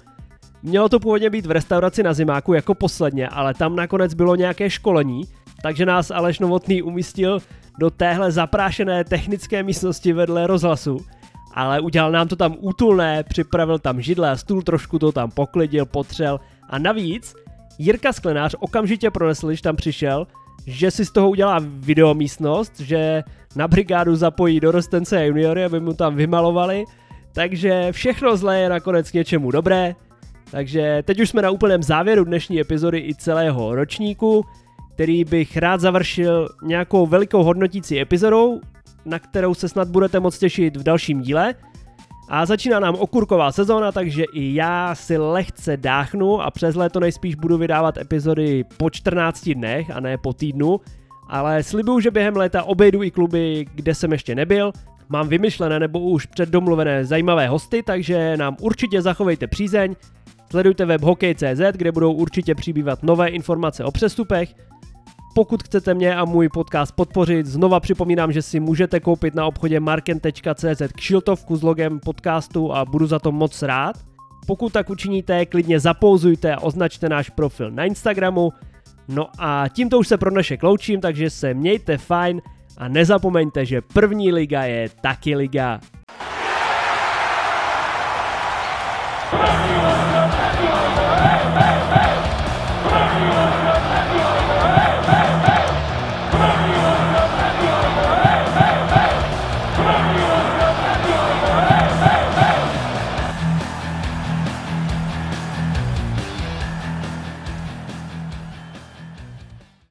Mělo to původně být v restauraci na Zimáku jako posledně, ale tam nakonec bylo nějaké školení, takže nás Aleš Novotný umístil do téhle zaprášené technické místnosti vedle rozhlasu. Ale udělal nám to tam útulné, připravil tam židle a stůl, trošku to tam poklidil, potřel a navíc Jirka Sklenář okamžitě pronesl, když tam přišel, že si z toho udělá videomístnost, že na brigádu zapojí dorostence a juniory, aby mu tam vymalovali, takže všechno zlé je nakonec k něčemu dobré. Takže teď už jsme na úplném závěru dnešní epizody i celého ročníku, který bych rád završil nějakou velikou hodnotící epizodou, na kterou se snad budete moc těšit v dalším díle. A začíná nám okurková sezóna, takže i já si lehce dáchnu a přes léto nejspíš budu vydávat epizody po 14 dnech a ne po týdnu, ale slibuju, že během léta obejdu i kluby, kde jsem ještě nebyl, mám vymyšlené nebo už předdomluvené zajímavé hosty, takže nám určitě zachovejte přízeň, sledujte web hokej.cz, kde budou určitě přibývat nové informace o přestupech, pokud chcete mě a můj podcast podpořit, znova připomínám, že si můžete koupit na obchodě marken.cz kšiltovku s logem podcastu a budu za to moc rád. Pokud tak učiníte, klidně zapouzujte a označte náš profil na Instagramu. No a tímto už se pro dnešek loučím, takže se mějte fajn a nezapomeňte, že první liga je taky liga.